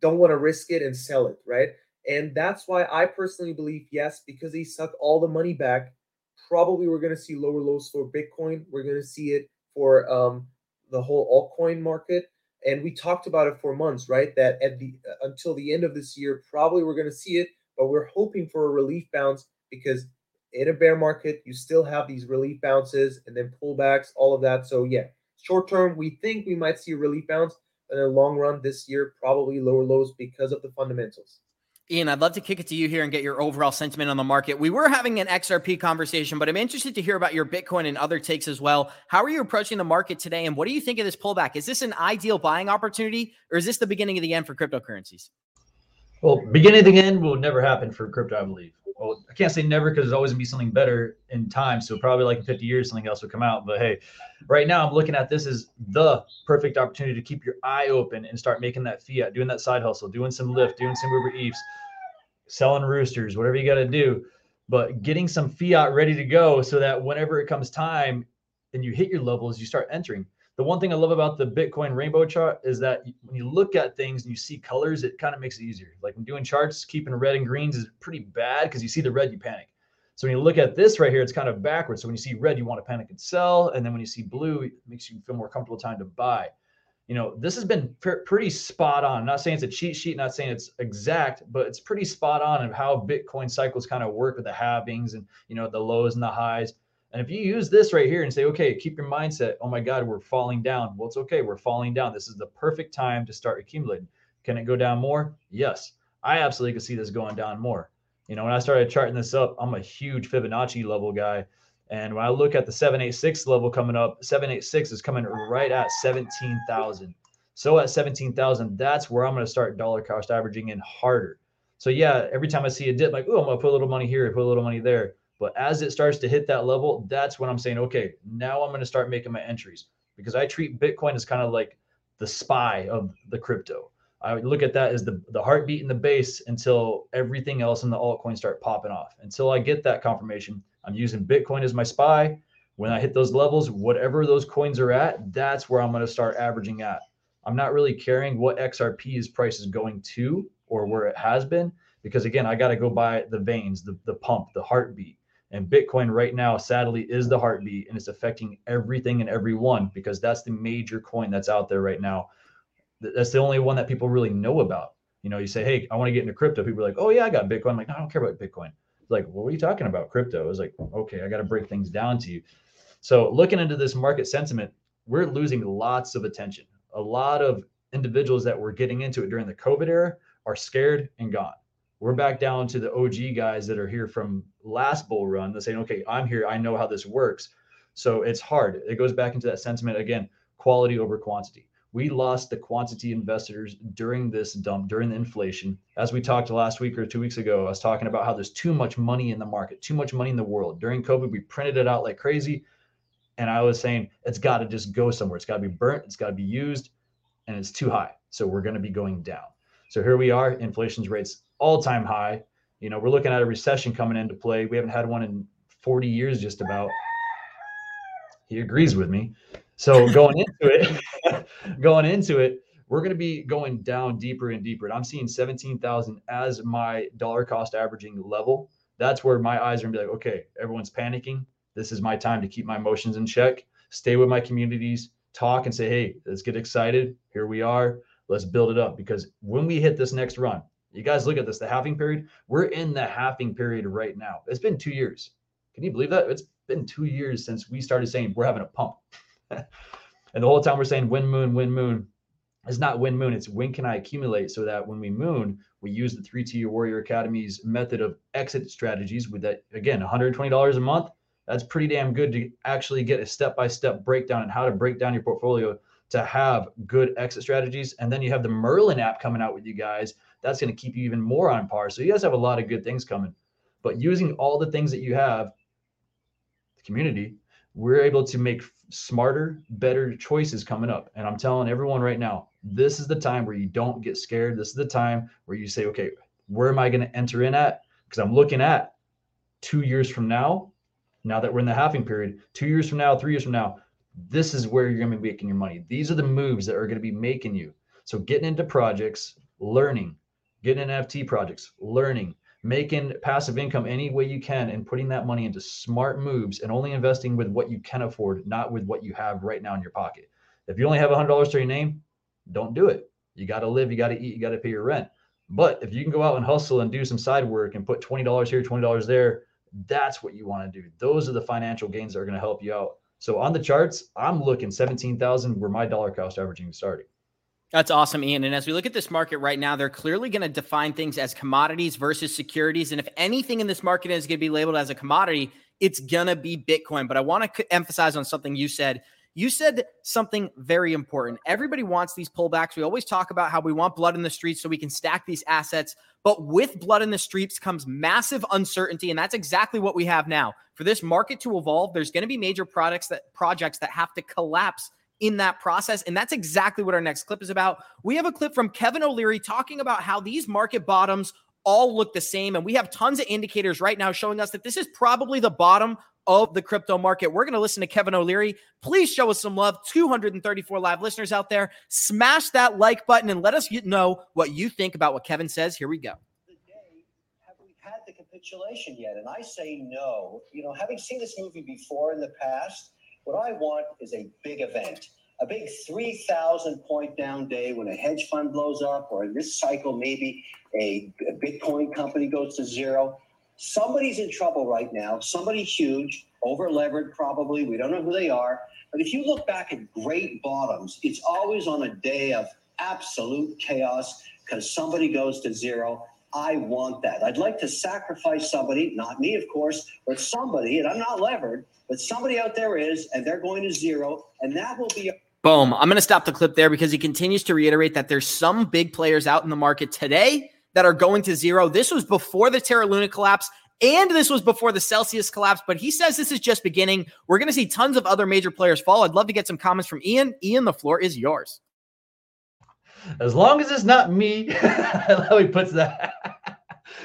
don't want to risk it and sell it, right? And that's why I personally believe yes, because they suck all the money back. Probably we're going to see lower lows for Bitcoin. We're going to see it for um, the whole altcoin market. And we talked about it for months, right? That at the uh, until the end of this year, probably we're going to see it, but we're hoping for a relief bounce because in a bear market, you still have these relief bounces and then pullbacks, all of that. So yeah, Short term, we think we might see a relief bounce. In the long run, this year, probably lower lows because of the fundamentals. Ian, I'd love to kick it to you here and get your overall sentiment on the market. We were having an XRP conversation, but I'm interested to hear about your Bitcoin and other takes as well. How are you approaching the market today, and what do you think of this pullback? Is this an ideal buying opportunity, or is this the beginning of the end for cryptocurrencies? Well, beginning of the end will never happen for crypto, I believe well, I can't say never because there's always gonna be something better in time. So probably like in 50 years, something else will come out. But hey, right now I'm looking at this as the perfect opportunity to keep your eye open and start making that fiat, doing that side hustle, doing some Lyft, doing some Uber Eats, selling roosters, whatever you got to do. But getting some fiat ready to go so that whenever it comes time and you hit your levels, you start entering the one thing I love about the Bitcoin rainbow chart is that when you look at things and you see colors, it kind of makes it easier. Like when doing charts, keeping red and greens is pretty bad because you see the red, you panic. So when you look at this right here, it's kind of backwards. So when you see red, you want to panic and sell, and then when you see blue, it makes you feel more comfortable time to buy. You know, this has been pr- pretty spot on. I'm not saying it's a cheat sheet, not saying it's exact, but it's pretty spot on of how Bitcoin cycles kind of work with the halvings and you know the lows and the highs. And if you use this right here and say, okay, keep your mindset, oh my God, we're falling down. Well, it's okay. We're falling down. This is the perfect time to start accumulating. Can it go down more? Yes. I absolutely could see this going down more. You know, when I started charting this up, I'm a huge Fibonacci level guy. And when I look at the 786 level coming up, 786 is coming right at 17,000. So at 17,000, that's where I'm going to start dollar cost averaging in harder. So yeah, every time I see a dip, like, oh, I'm going to put a little money here, put a little money there. But as it starts to hit that level, that's when I'm saying, okay, now I'm going to start making my entries. because I treat Bitcoin as kind of like the SPY of the crypto. I would look at that as the, the heartbeat and the base until everything else in the altcoins start popping off. Until I get that confirmation, I'm using Bitcoin as my SPY. When I hit those levels, whatever those coins are at, that's where I'm going to start averaging at. I'm not really caring what XRP's price is going to or where it has been, because again, I got to go by the veins, the, the pump, the heartbeat. And Bitcoin right now, sadly, is the heartbeat and it's affecting everything and everyone because that's the major coin that's out there right now. That's the only one that people really know about. You know, you say, Hey, I want to get into crypto. People are like, Oh, yeah, I got Bitcoin. I'm like, no, I don't care about Bitcoin. It's like, well, what are you talking about? Crypto. I was like, okay, I got to break things down to you. So, looking into this market sentiment, we're losing lots of attention. A lot of individuals that were getting into it during the COVID era are scared and gone. We're back down to the OG guys that are here from last bull run. They're saying, okay, I'm here. I know how this works. So it's hard. It goes back into that sentiment again quality over quantity. We lost the quantity investors during this dump, during the inflation. As we talked last week or two weeks ago, I was talking about how there's too much money in the market, too much money in the world. During COVID, we printed it out like crazy. And I was saying it's got to just go somewhere. It's got to be burnt, it's got to be used, and it's too high. So we're going to be going down. So here we are, inflation's rates all time high. You know, we're looking at a recession coming into play. We haven't had one in 40 years, just about. He agrees with me. So going [LAUGHS] into it, [LAUGHS] going into it, we're going to be going down deeper and deeper. And I'm seeing 17,000 as my dollar cost averaging level. That's where my eyes are going to be like, okay, everyone's panicking. This is my time to keep my emotions in check, stay with my communities, talk and say, hey, let's get excited. Here we are. Let's build it up because when we hit this next run, you guys look at this, the halving period. We're in the halving period right now. It's been two years. Can you believe that? It's been two years since we started saying we're having a pump. [LAUGHS] and the whole time we're saying win moon, win moon. It's not win moon, it's when can I accumulate so that when we moon, we use the 3T Warrior Academy's method of exit strategies with that again, $120 a month. That's pretty damn good to actually get a step-by-step breakdown on how to break down your portfolio to have good exit strategies. And then you have the Merlin app coming out with you guys that's going to keep you even more on par. So you guys have a lot of good things coming. But using all the things that you have, the community, we're able to make smarter, better choices coming up. And I'm telling everyone right now, this is the time where you don't get scared. This is the time where you say, okay, where am I going to enter in at? Because I'm looking at two years from now, now that we're in the halving period, two years from now, three years from now, this is where you're going to be making your money. These are the moves that are going to be making you. So getting into projects, learning, getting in NFT projects, learning, making passive income any way you can, and putting that money into smart moves and only investing with what you can afford, not with what you have right now in your pocket. If you only have $100 to your name, don't do it. You got to live, you got to eat, you got to pay your rent. But if you can go out and hustle and do some side work and put $20 here, $20 there, that's what you want to do. Those are the financial gains that are going to help you out. So on the charts, I'm looking 17,000 where my dollar cost averaging is starting. That's awesome, Ian. And as we look at this market right now, they're clearly going to define things as commodities versus securities. And if anything in this market is going to be labeled as a commodity, it's going to be Bitcoin. But I want to emphasize on something you said. You said something very important. Everybody wants these pullbacks. We always talk about how we want blood in the streets so we can stack these assets. But with blood in the streets comes massive uncertainty. And that's exactly what we have now. For this market to evolve, there's going to be major products that projects that have to collapse in that process. And that's exactly what our next clip is about. We have a clip from Kevin O'Leary talking about how these market bottoms all look the same. And we have tons of indicators right now showing us that this is probably the bottom of the crypto market. We're going to listen to Kevin O'Leary. Please show us some love. 234 live listeners out there. Smash that like button and let us know what you think about what Kevin says. Here we go. Have we had the capitulation yet? And I say no. You know, having seen this movie before in the past, what I want is a big event, a big 3,000 point down day when a hedge fund blows up, or in this cycle, maybe a, a Bitcoin company goes to zero. Somebody's in trouble right now, somebody huge, over levered probably. We don't know who they are. But if you look back at great bottoms, it's always on a day of absolute chaos because somebody goes to zero. I want that. I'd like to sacrifice somebody, not me, of course, but somebody, and I'm not levered, but somebody out there is, and they're going to zero, and that will be. Boom. I'm going to stop the clip there because he continues to reiterate that there's some big players out in the market today that are going to zero. This was before the Terra Luna collapse And this was before the Celsius collapse, but he says this is just beginning. We're going to see tons of other major players fall. I'd love to get some comments from Ian. Ian, the floor is yours. As long as it's not me, [LAUGHS] how he puts that.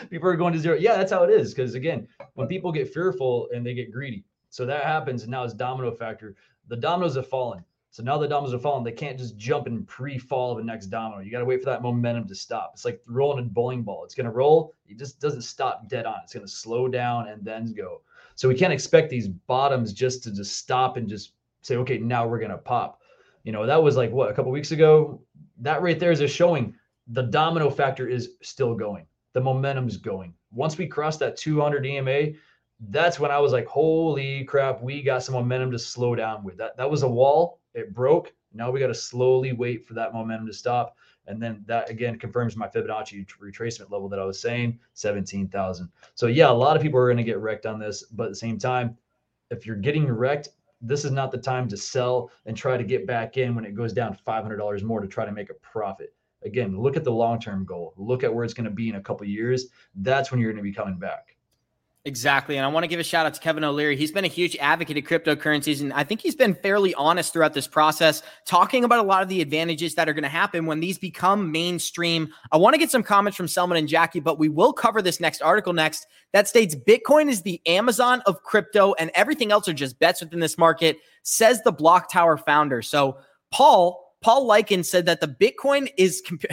people are going to zero. Yeah, that's how it is. Because again, when people get fearful and they get greedy, so that happens, and now it's domino factor. The dominoes have fallen. So now the dominoes are falling. They can't just jump and pre-fall of the next domino. You got to wait for that momentum to stop. It's like rolling a bowling ball. It's going to roll. It just doesn't stop dead on. It's going to slow down and then go. So we can't expect these bottoms just to just stop and just say, okay, now we're going to pop. You know, that was like what a couple weeks ago. That right there is just showing the domino factor is still going. The momentum's going. Once we cross that 200 EMA, that's when I was like, holy crap, we got some momentum to slow down with. That that was a wall it broke. Now we got to slowly wait for that momentum to stop. And then that again confirms my Fibonacci retracement level that I was saying 17,000. So, yeah, a lot of people are going to get wrecked on this. But at the same time, if you're getting wrecked, this is not the time to sell and try to get back in when it goes down $500 more to try to make a profit. Again, look at the long term goal, look at where it's going to be in a couple years. That's when you're going to be coming back. Exactly. And I want to give a shout out to Kevin O'Leary. He's been a huge advocate of cryptocurrencies. And I think he's been fairly honest throughout this process, talking about a lot of the advantages that are going to happen when these become mainstream. I want to get some comments from Selman and Jackie, but we will cover this next article next that states Bitcoin is the Amazon of crypto and everything else are just bets within this market, says the BlockTower founder. So, Paul, Paul Lycan said that the Bitcoin is. Comp-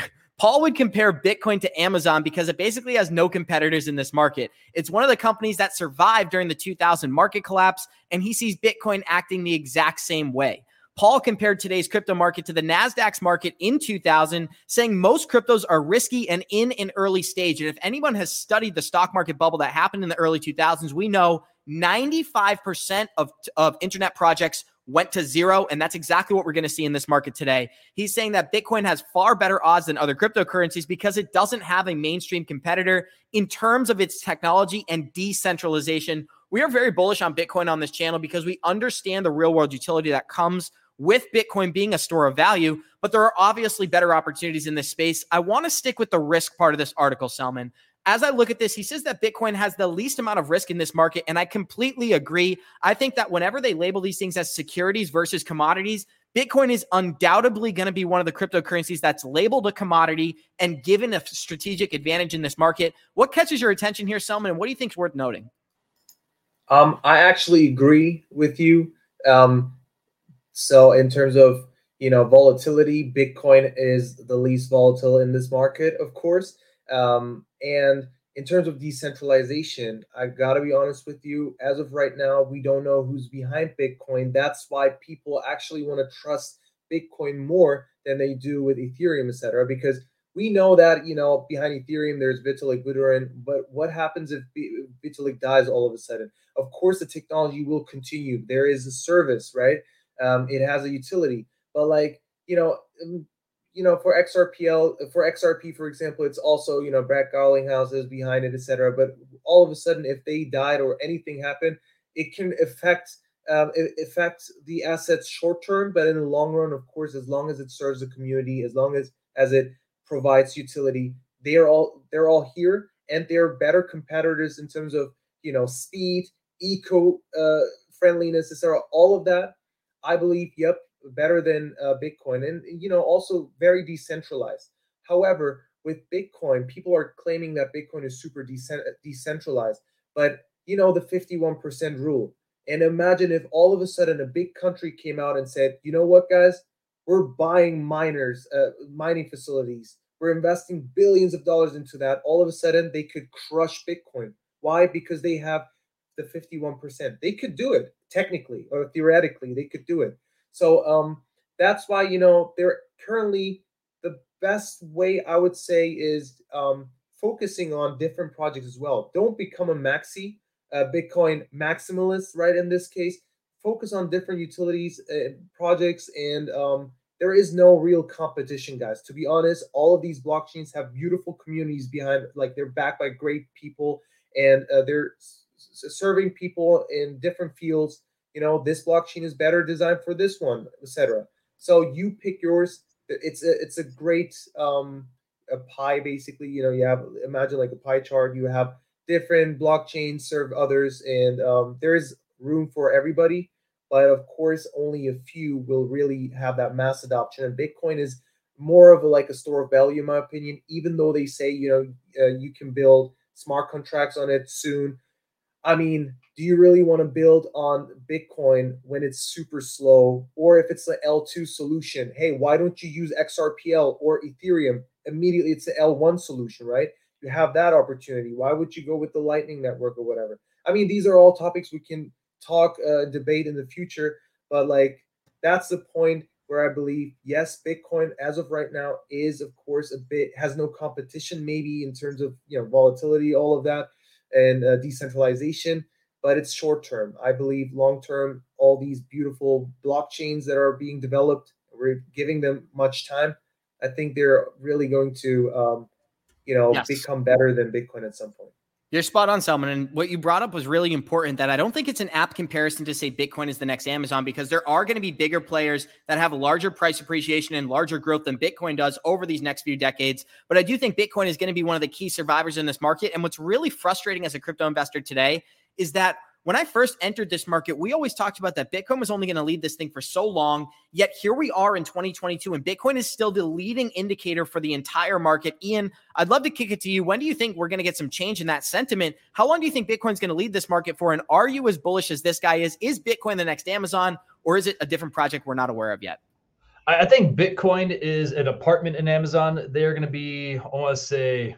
Paul would compare Bitcoin to Amazon because it basically has no competitors in this market. It's one of the companies that survived during the 2000 market collapse, and he sees Bitcoin acting the exact same way. Paul compared today's crypto market to the NASDAQ's market in 2000, saying most cryptos are risky and in an early stage. And if anyone has studied the stock market bubble that happened in the early 2000s, we know 95% of, of internet projects went to zero. And that's exactly what we're going to see in this market today. He's saying that Bitcoin has far better odds than other cryptocurrencies because it doesn't have a mainstream competitor in terms of its technology and decentralization. We are very bullish on Bitcoin on this channel because we understand the real world utility that comes with Bitcoin being a store of value, but there are obviously better opportunities in this space. I want to stick with the risk part of this article, Selman, as I look at this, he says that Bitcoin has the least amount of risk in this market. And I completely agree. I think that whenever they label these things as securities versus commodities, Bitcoin is undoubtedly going to be one of the cryptocurrencies that's labeled a commodity and given a strategic advantage in this market. What catches your attention here, Selman? And what do you think is worth noting? Um, I actually agree with you. Um, so, in terms of you know volatility, Bitcoin is the least volatile in this market, of course. Um, and in terms of decentralization, I've got to be honest with you. As of right now, we don't know who's behind Bitcoin. That's why people actually want to trust Bitcoin more than they do with Ethereum, et cetera, Because we know that you know behind Ethereum there's Vitalik Buterin, but what happens if Vitalik dies all of a sudden? Of course, the technology will continue. There is a service, right? Um, it has a utility, but like you know, you know, for XRPL, for XRP, for example, it's also, you know, Brad Garlinghouse is behind it, etc. But all of a sudden, if they died or anything happened, it can affect um, it affects the assets short term, but in the long run, of course, as long as it serves the community, as long as as it provides utility, they are all they're all here, and they're better competitors in terms of you know speed, eco uh, friendliness, etc. All of that, I believe. Yep, better than uh, Bitcoin, and you know also very decentralized. However, with Bitcoin, people are claiming that Bitcoin is super decentralized, but you know the 51% rule. And imagine if all of a sudden a big country came out and said, you know what, guys, we're buying miners, uh, mining facilities. We're investing billions of dollars into that. All of a sudden, they could crush Bitcoin. Why? Because they have the 51%. They could do it technically or theoretically, they could do it. So um, that's why you know they're currently the best way I would say is um, focusing on different projects as well. Don't become a maxi, uh, Bitcoin maximalist, right? In this case, focus on different utilities uh, projects, and um, there is no real competition, guys. To be honest, all of these blockchains have beautiful communities behind, like they're backed by great people, and uh, they're serving people in different fields you know this blockchain is better designed for this one etc so you pick yours it's a it's a great um a pie basically you know you have imagine like a pie chart you have different blockchains serve others, and um, there is room for everybody. But of course, only a few will really have that mass adoption. And Bitcoin is more of a, like a store of value, in my opinion. Even though they say you know uh, you can build smart contracts on it soon. I mean, do you really want to build on Bitcoin when it's super slow? Or if it's the L2 solution, hey, why don't you use XRPL or Ethereum? Immediately, it's the L1 solution, right? You have that opportunity. Why would you go with the Lightning Network or whatever? I mean, these are all topics we can talk, uh, debate in the future, but like that's the point where I believe, yes, Bitcoin as of right now is, of course, a bit has no competition, maybe in terms of you know volatility, all of that, and uh, decentralization but it's short term. I believe long term, all these beautiful blockchains that are being developed, we're giving them much time. I think they're really going to, um, you know, yes. become better than Bitcoin at some point. You're spot on, Salman. And what you brought up was really important that I don't think it's an apt comparison to say Bitcoin is the next Amazon because there are going to be bigger players that have larger price appreciation and larger growth than Bitcoin does over these next few decades. But I do think Bitcoin is going to be one of the key survivors in this market. And what's really frustrating as a crypto investor today is that when I first entered this market, we always talked about that Bitcoin was only going to lead this thing for so long. Yet here we are in 2022, and Bitcoin is still the leading indicator for the entire market. Ian, I'd love to kick it to you. When do you think we're going to get some change in that sentiment? How long do you think Bitcoin's going to lead this market for? And are you as bullish as this guy is? Is Bitcoin the next Amazon, or is it a different project we're not aware of yet? I think Bitcoin is an apartment in Amazon. They're going to be, I want to say,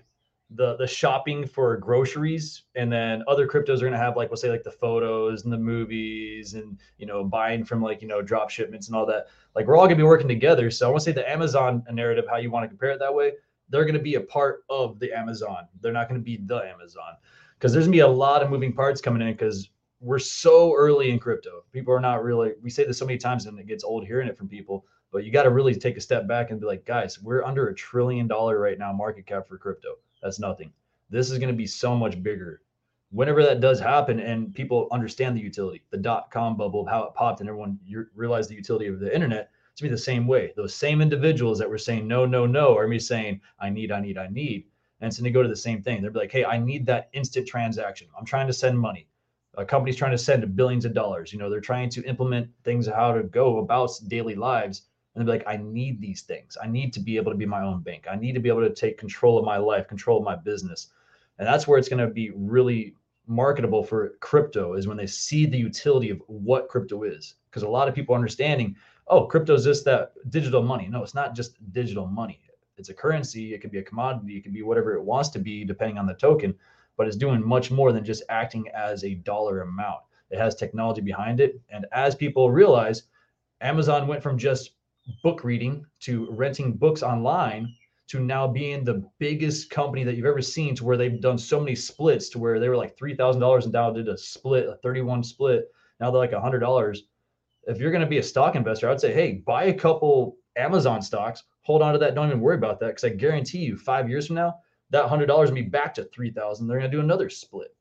the the shopping for groceries and then other cryptos are going to have like we'll say like the photos and the movies and you know buying from like you know drop shipments and all that. Like we're all going to be working together. So i want to say the amazon narrative how you want to compare it that way they're going to be a part of the amazon. They're not going to be the amazon. Because there's going to be a lot of moving parts coming in because we're so early in crypto. People are not really we say this so many times and it gets old hearing it from people but you got to really take a step back and be like guys we're under a trillion dollar right now market cap for crypto that's nothing. This is going to be so much bigger. Whenever that does happen and people understand the utility, the dot com bubble, how it popped, and everyone realized the utility of the internet, to be the same way. Those same individuals that were saying no, no, no are me saying I need, I need, I need. And so they go to the same thing. They'll be like, hey, I need that instant transaction. I'm trying to send money. A company's trying to send billions of dollars. You know, they're trying to implement things how to go about daily lives and be like, I need these things. I need to be able to be my own bank. I need to be able to take control of my life, control of my business. And that's where it's going to be really marketable for crypto is when they see the utility of what crypto is. Because a lot of people understanding, oh, crypto is just that digital money. No, it's not just digital money. It's a currency. It could be a commodity. It could be whatever it wants to be, depending on the token. But it's doing much more than just acting as a dollar amount. It has technology behind it. And as people realize, Amazon went from just book reading to renting books online to now being the biggest company that you've ever seen to where they've done so many splits to where they were like $3,000 and now did a split, a 31 split. Now they're like $100. If you're going to be a stock investor, I'd say, hey, buy a couple Amazon stocks, hold on to that. Don't even worry about that. Cause I guarantee you five years from now, that $100 will be back to 3000 They're going to do another split.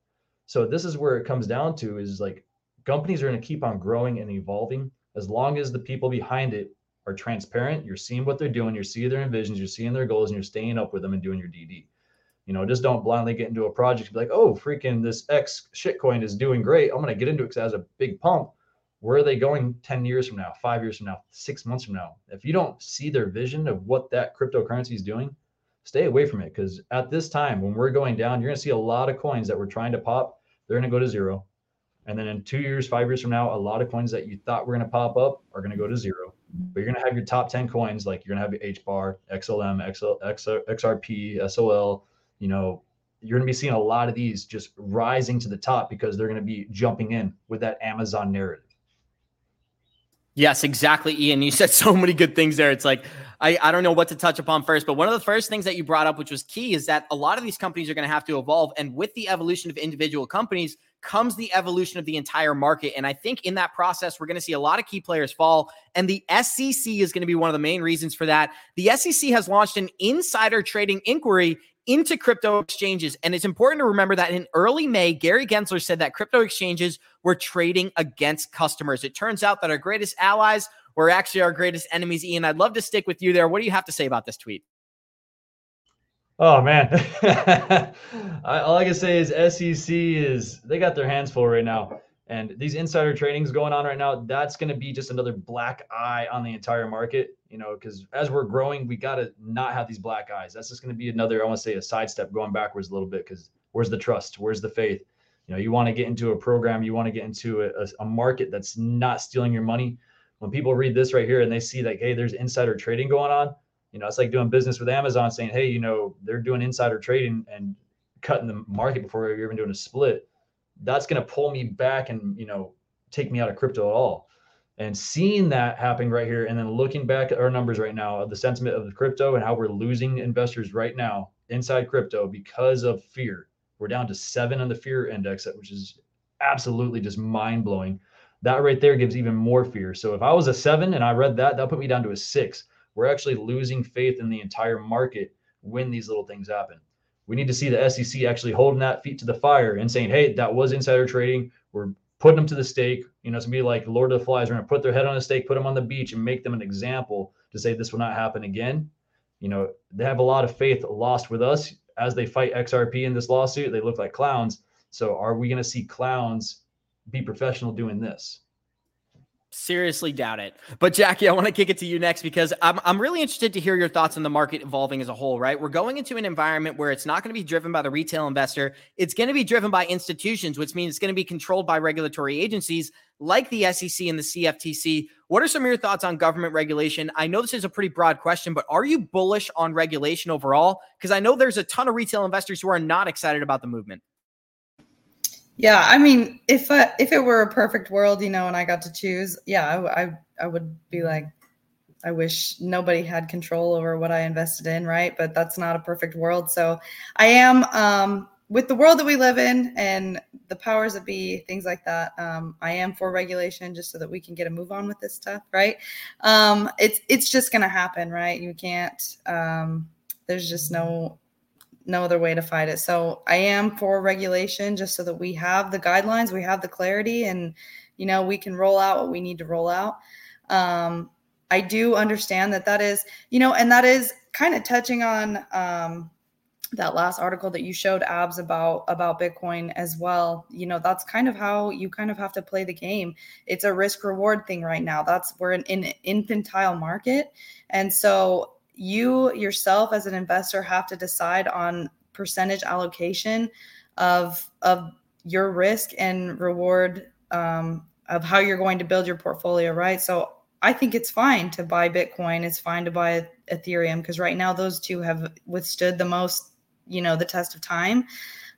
So this is where it comes down to is like companies are going to keep on growing and evolving as long as the people behind it are transparent. You're seeing what they're doing. You're seeing their envisions. You're seeing their goals, and you're staying up with them and doing your DD. You know, just don't blindly get into a project and be like, oh, freaking this X shitcoin is doing great. I'm to get into it because has a big pump. Where are they going 10 years from now, five years from now, six months from now? If you don't see their vision of what that cryptocurrency is doing, stay away from it. Because at this time, when we're going down, you're to see a lot of coins that we're trying to pop. They're to go to zero. And then in two years, five years from now, a lot of coins that you thought were going to pop up are going to go to zero but you're going to have your top 10 coins like you're going to have your h bar xlm XL, XR, xrp sol you know you're going to be seeing a lot of these just rising to the top because they're going to be jumping in with that amazon narrative Yes, exactly, Ian. You said [LAUGHS] so many good things there. It's like I, I don't know what to touch upon first, but one of the first things that you brought up, which was key, is that a lot of these companies are going to have to evolve. And with the evolution of individual companies, comes the evolution of the entire market. And I think in that process, we're going to see a lot of key players fall. And the SEC is going to be one of the main reasons for that. The SEC has launched an insider trading inquiry into crypto exchanges. And it's important to remember that in early May, Gary Gensler said that crypto exchanges were trading against customers. It turns out that our greatest allies were actually our greatest enemies. Ian, I'd love to stick with you there. What do you have to say about this tweet? Oh man, [LAUGHS] all I can say is SEC is they got their hands full right now, and these insider tradings going on right now. That's going to be just another black eye on the entire market, you know, because as we're growing, we got to not have these black eyes. That's just going to be another, I want to say, a sidestep going backwards a little bit. Because where's the trust? Where's the faith? You know, you want to get into a program, you want to get into a, a market that's not stealing your money. When people read this right here and they see that, hey, there's insider trading going on you know, it's like doing business with Amazon saying, hey, you know, they're doing insider trading and cutting the market before you're even doing a split. That's going to pull me back and, you know, take me out of crypto at all. And seeing that happening right here, and then looking back at our numbers right now of the sentiment of the crypto and how we're losing investors right now inside crypto because of fear. We're down to seven on the fear index, which is absolutely just mind blowing. That right there gives even more fear. So if I was a seven and I read that, that put me down to a six we're actually losing faith in the entire market when these little things happen. We need to see the SEC actually holding that feet to the fire and saying, hey, that was insider trading. We're putting them to the stake. You know, it's gonna be like Lord of the Flies. We're gonna put their head on a stake, put them on the beach, and make them an example to say this will not happen again. You know, they have a lot of faith lost with us as they fight XRP in this lawsuit. They look like clowns. So, are we gonna see clowns be professional doing this? Seriously doubt it. But Jackie, I want to kick it to you next because I'm I'm really interested to hear your thoughts on the market evolving as a whole, right? We're going into an environment where it's not going to be driven by the retail investor. It's going to be driven by institutions, which means it's going to be controlled by regulatory agencies like the SEC and the CFTC. What are some of your thoughts on government regulation? I know this is a pretty broad question, but are you bullish on regulation overall? Because I know there's a ton of retail investors who are not excited about the movement. Yeah, I mean, if uh, if it were a perfect world, you know, and I got to choose, yeah, I, I I would be like, I wish nobody had control over what I invested in, right? But that's not a perfect world. So I am um, with the world that we live in and the powers that be, things like that. Um, I am for regulation just so that we can get a move on with this stuff, right? Um, it's it's just gonna happen, right? You can't. Um, there's just no no other way to fight it. So I am for regulation just so that we have the guidelines, we have the clarity, and you know we can roll out what we need to roll out. Um, I do understand that that is, you know, and that is kind of touching on um, that last article that you showed abs about about Bitcoin as well. You know, that's kind of how you kind of have to play the game. It's a risk reward thing right now. That's we're in an infantile market, and so you yourself as an investor have to decide on percentage allocation of of your risk and reward um, of how you're going to build your portfolio right? So i think it's fine to buy bitcoin. It's fine to buy ethereum because right now those two have withstood the most you know the test of time.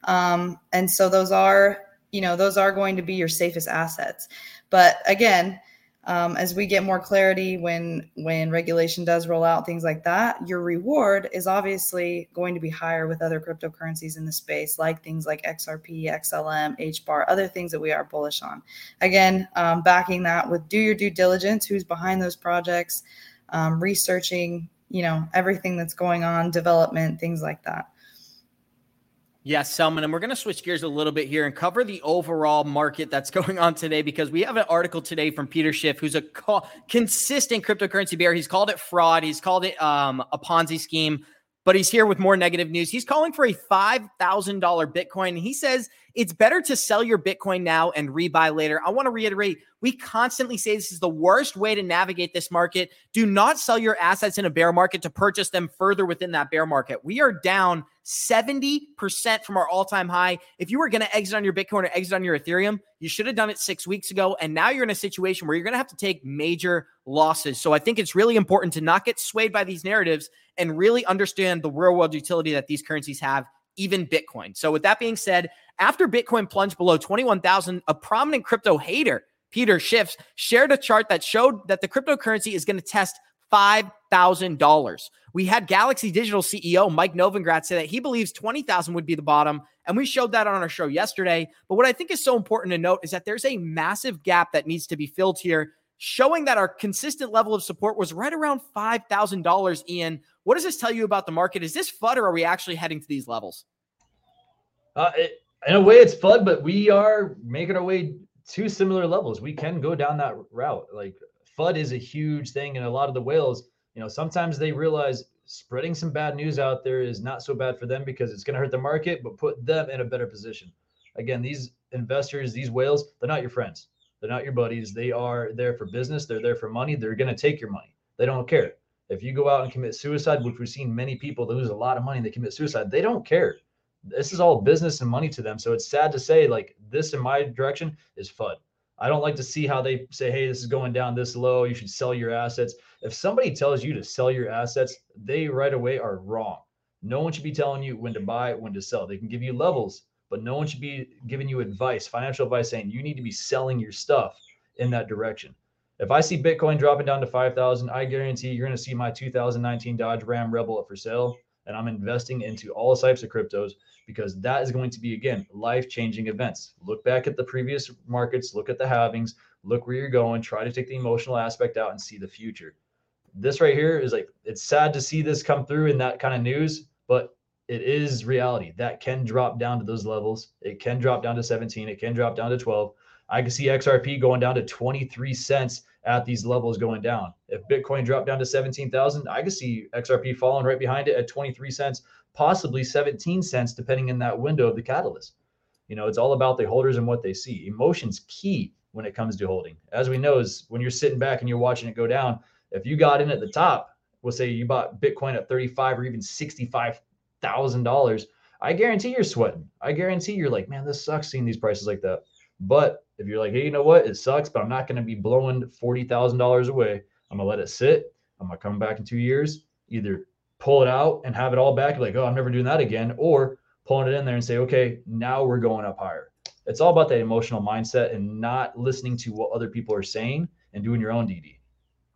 Um, and so those are you know those are going to be your safest assets. But again um, as we get more clarity when when regulation does roll out things like that your reward is obviously going to be higher with other cryptocurrencies in the space like things like xrp xlm hbar other things that we are bullish on. Again um, backing that with do your due diligence who's behind those projects um, researching you know everything that's going on development things like that Yes, Selman. And we're going to switch gears a little bit here and cover the overall market that's [LAUGHS] going on today because we have an article today from Peter Schiff, who's a co- consistent cryptocurrency bear. He's called it fraud, he's called it um, a Ponzi scheme, but he's here with more negative news. He's calling for a $5,000 Bitcoin. He says it's better to sell your Bitcoin now and rebuy later. I want to reiterate we constantly say this is the worst way to navigate this market. Do not sell your assets in a bear market to purchase them further within that bear market. We are down 70% from our all time high. If you were going to exit on your Bitcoin or exit on your Ethereum, you should have done it six weeks ago. And now you're in a situation where you're going to have to take major losses. So I think it's really important to not get swayed by these narratives and really understand the real world utility that these currencies have even Bitcoin. So, with that being said, after Bitcoin plunged below 21,000, a prominent crypto hater Peter Schiff, shared a chart that showed that the cryptocurrency is going to test $5,000. We had Galaxy Digital CEO Mike Novogratz say that he believes 20,000 would be the bottom. And we showed that on our show yesterday. But what I think is so important to note is that there's a massive gap that needs to be filled here, showing that our consistent level of support was right around $5,000. Ian, what does this tell you about the market? Is this FUD or are we actually heading to these levels? Uh, it, in a way, it's FUD, but we are making our way to similar levels. We can go down that route. Like FUD is a huge thing, and a lot of the whales, you know, sometimes they realize spreading some bad news out there is not so bad for them because it's going to hurt the market, but put them in a better position. Again, these investors, these whales, they're not your friends. They're not your buddies. They are there for business. They're there for money. They're going to take your money. They don't care. If you go out and commit suicide, which we've seen many people lose a lot of money, they commit suicide. They don't care. This is all business and money to them. So it's sad to say, like, this in my direction is FUD. I don't like to see how they say, hey, this is going down this low. You should sell your assets. If somebody tells you to sell your assets, they right away are wrong. No one should be telling you when to buy, when to sell. They can give you levels, but no one should be giving you advice, financial advice saying you need to be selling your stuff in that direction. If I see Bitcoin dropping down to 5,000, I guarantee you're going to see my 2019 Dodge Ram Rebel up for sale. And I'm investing into all types of cryptos because that is going to be, again, life changing events. Look back at the previous markets, look at the halvings, look where you're going, try to take the emotional aspect out and see the future. This right here is like, it's sad to see this come through in that kind of news, but it is reality. That can drop down to those levels. It can drop down to 17. It can drop down to 12. I can see XRP going down to 23 cents at these levels going down. If Bitcoin dropped down to 17,000, I can see XRP falling right behind it at 23 cents, possibly 17 cents, depending in that window of the catalyst. You know, it's all about the holders and what they see. Emotion's key when it comes to holding. As we know, is when you're sitting back and you're watching it go down, if you got in at the top, we'll say you bought Bitcoin at 35 or even 65 thousand dollars, I guarantee you're sweating. I guarantee you're like, man, this sucks seeing these prices like that. But if you're like, hey, you know what? It sucks, but I'm not going to be blowing forty thousand dollars away. I'm gonna let it sit. I'm gonna come back in two years, either pull it out and have it all back, like, oh, I'm never doing that again, or pulling it in there and say, okay, now we're going up higher. It's all about that emotional mindset and not listening to what other people are saying and doing your own DD.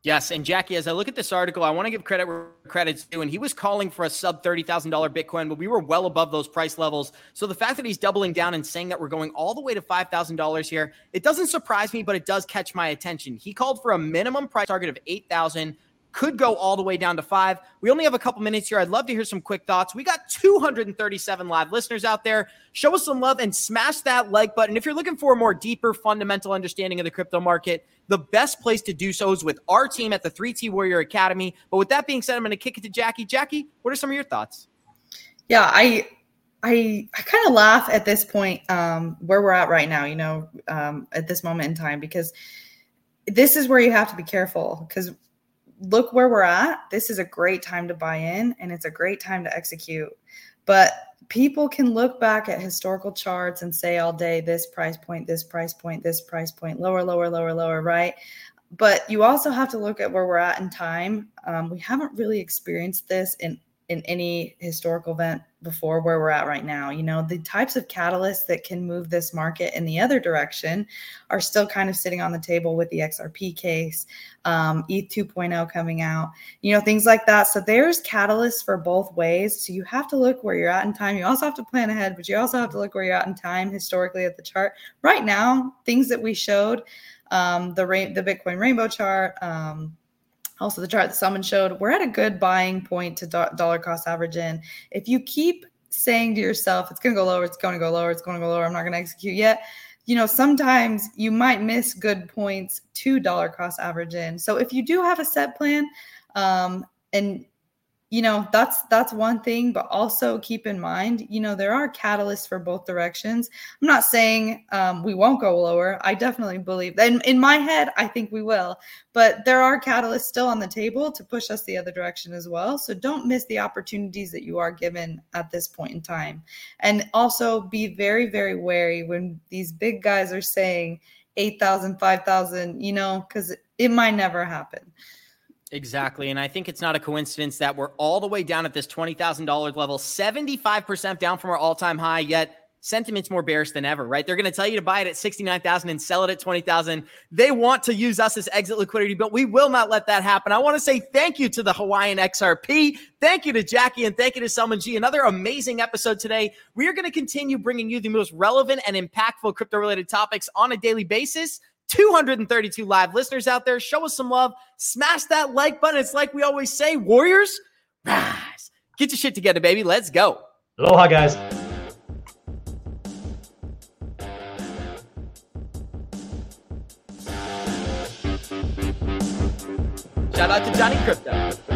Yes, and Jackie, as I look at this article, I want to give credit where credit's due. And he was calling for a sub thirty thousand dollar Bitcoin, but we were well above those price levels. So the fact that he's doubling down and saying that we're going all the way to five thousand dollars here, it doesn't surprise me, but it does catch my attention. He called for a minimum price target of eight thousand could go all the way down to five. We only have a couple minutes here. I'd love to hear some quick thoughts. We got 237 live listeners out there. Show us some love and smash that like button. If you're looking for a more deeper, fundamental understanding of the crypto market, the best place to do so is with our team at the 3T Warrior Academy. But with that being said, I'm going to kick it to Jackie. Jackie, what are some of your thoughts? Yeah, I I I kind of laugh at this point um, where we're at right now. You know, um, at this moment in time, because this is where you have to be careful because look where we're at. This is a great time to buy in and it's a great time to execute. But people can look back at historical charts and say all day this price point, this price point, this price point, lower, lower, lower, lower, right? But you also have to look at where we're at in time. Um, we haven't really experienced this in in any historical event before where we're at right now. You know, the types of catalysts that can move this market in the other direction are still kind of sitting on the table with the XRP case, um, ETH 2.0 coming out, you know, things like that. So there's catalysts for both ways. So you have to look where you're at in time. You also have to plan ahead, but you also have to look where you're at in time historically at the chart. Right now, things that we showed, um, the, ra- the Bitcoin rainbow chart, um, also the chart that someone showed, we're at a good buying point to do- dollar cost average in. If you keep saying to yourself, it's going to go lower, it's going to go lower, it's going to go lower, I'm not going to execute yet, you know, sometimes you might miss good points to dollar cost average in. So if you do have a set plan, um, and you know that's that's one thing but also keep in mind you know there are catalysts for both directions. I'm not saying um, we won't go lower. I definitely believe that in, in my head i think we will but there are catalysts still on the table to push us the other direction as well. So don't miss the opportunities that you are given at this point in time. And also be very very wary when these big guys are saying 8000 5000 you know because it might never happen Exactly. And I think it's not a coincidence that we're all the way down at this $20,000 level, 75% down from our all time high, yet sentiment's more bearish than ever, right? They're going to tell you to buy it at 69,000 and sell it at 20,000. They want to use us as exit liquidity, but we will not let that happen. I want to say thank you to the Hawaiian XRP. Thank you to Jackie and thank you to Selman G. Another amazing episode today. We are going to continue bringing you the most relevant and impactful crypto related topics on a daily basis. 232 live listeners out there. Show us some love. Smash that like button. It's like we always say, Warriors, rise. Get your shit together, baby. Let's go. Aloha, guys. Shout out to Johnny Crypto.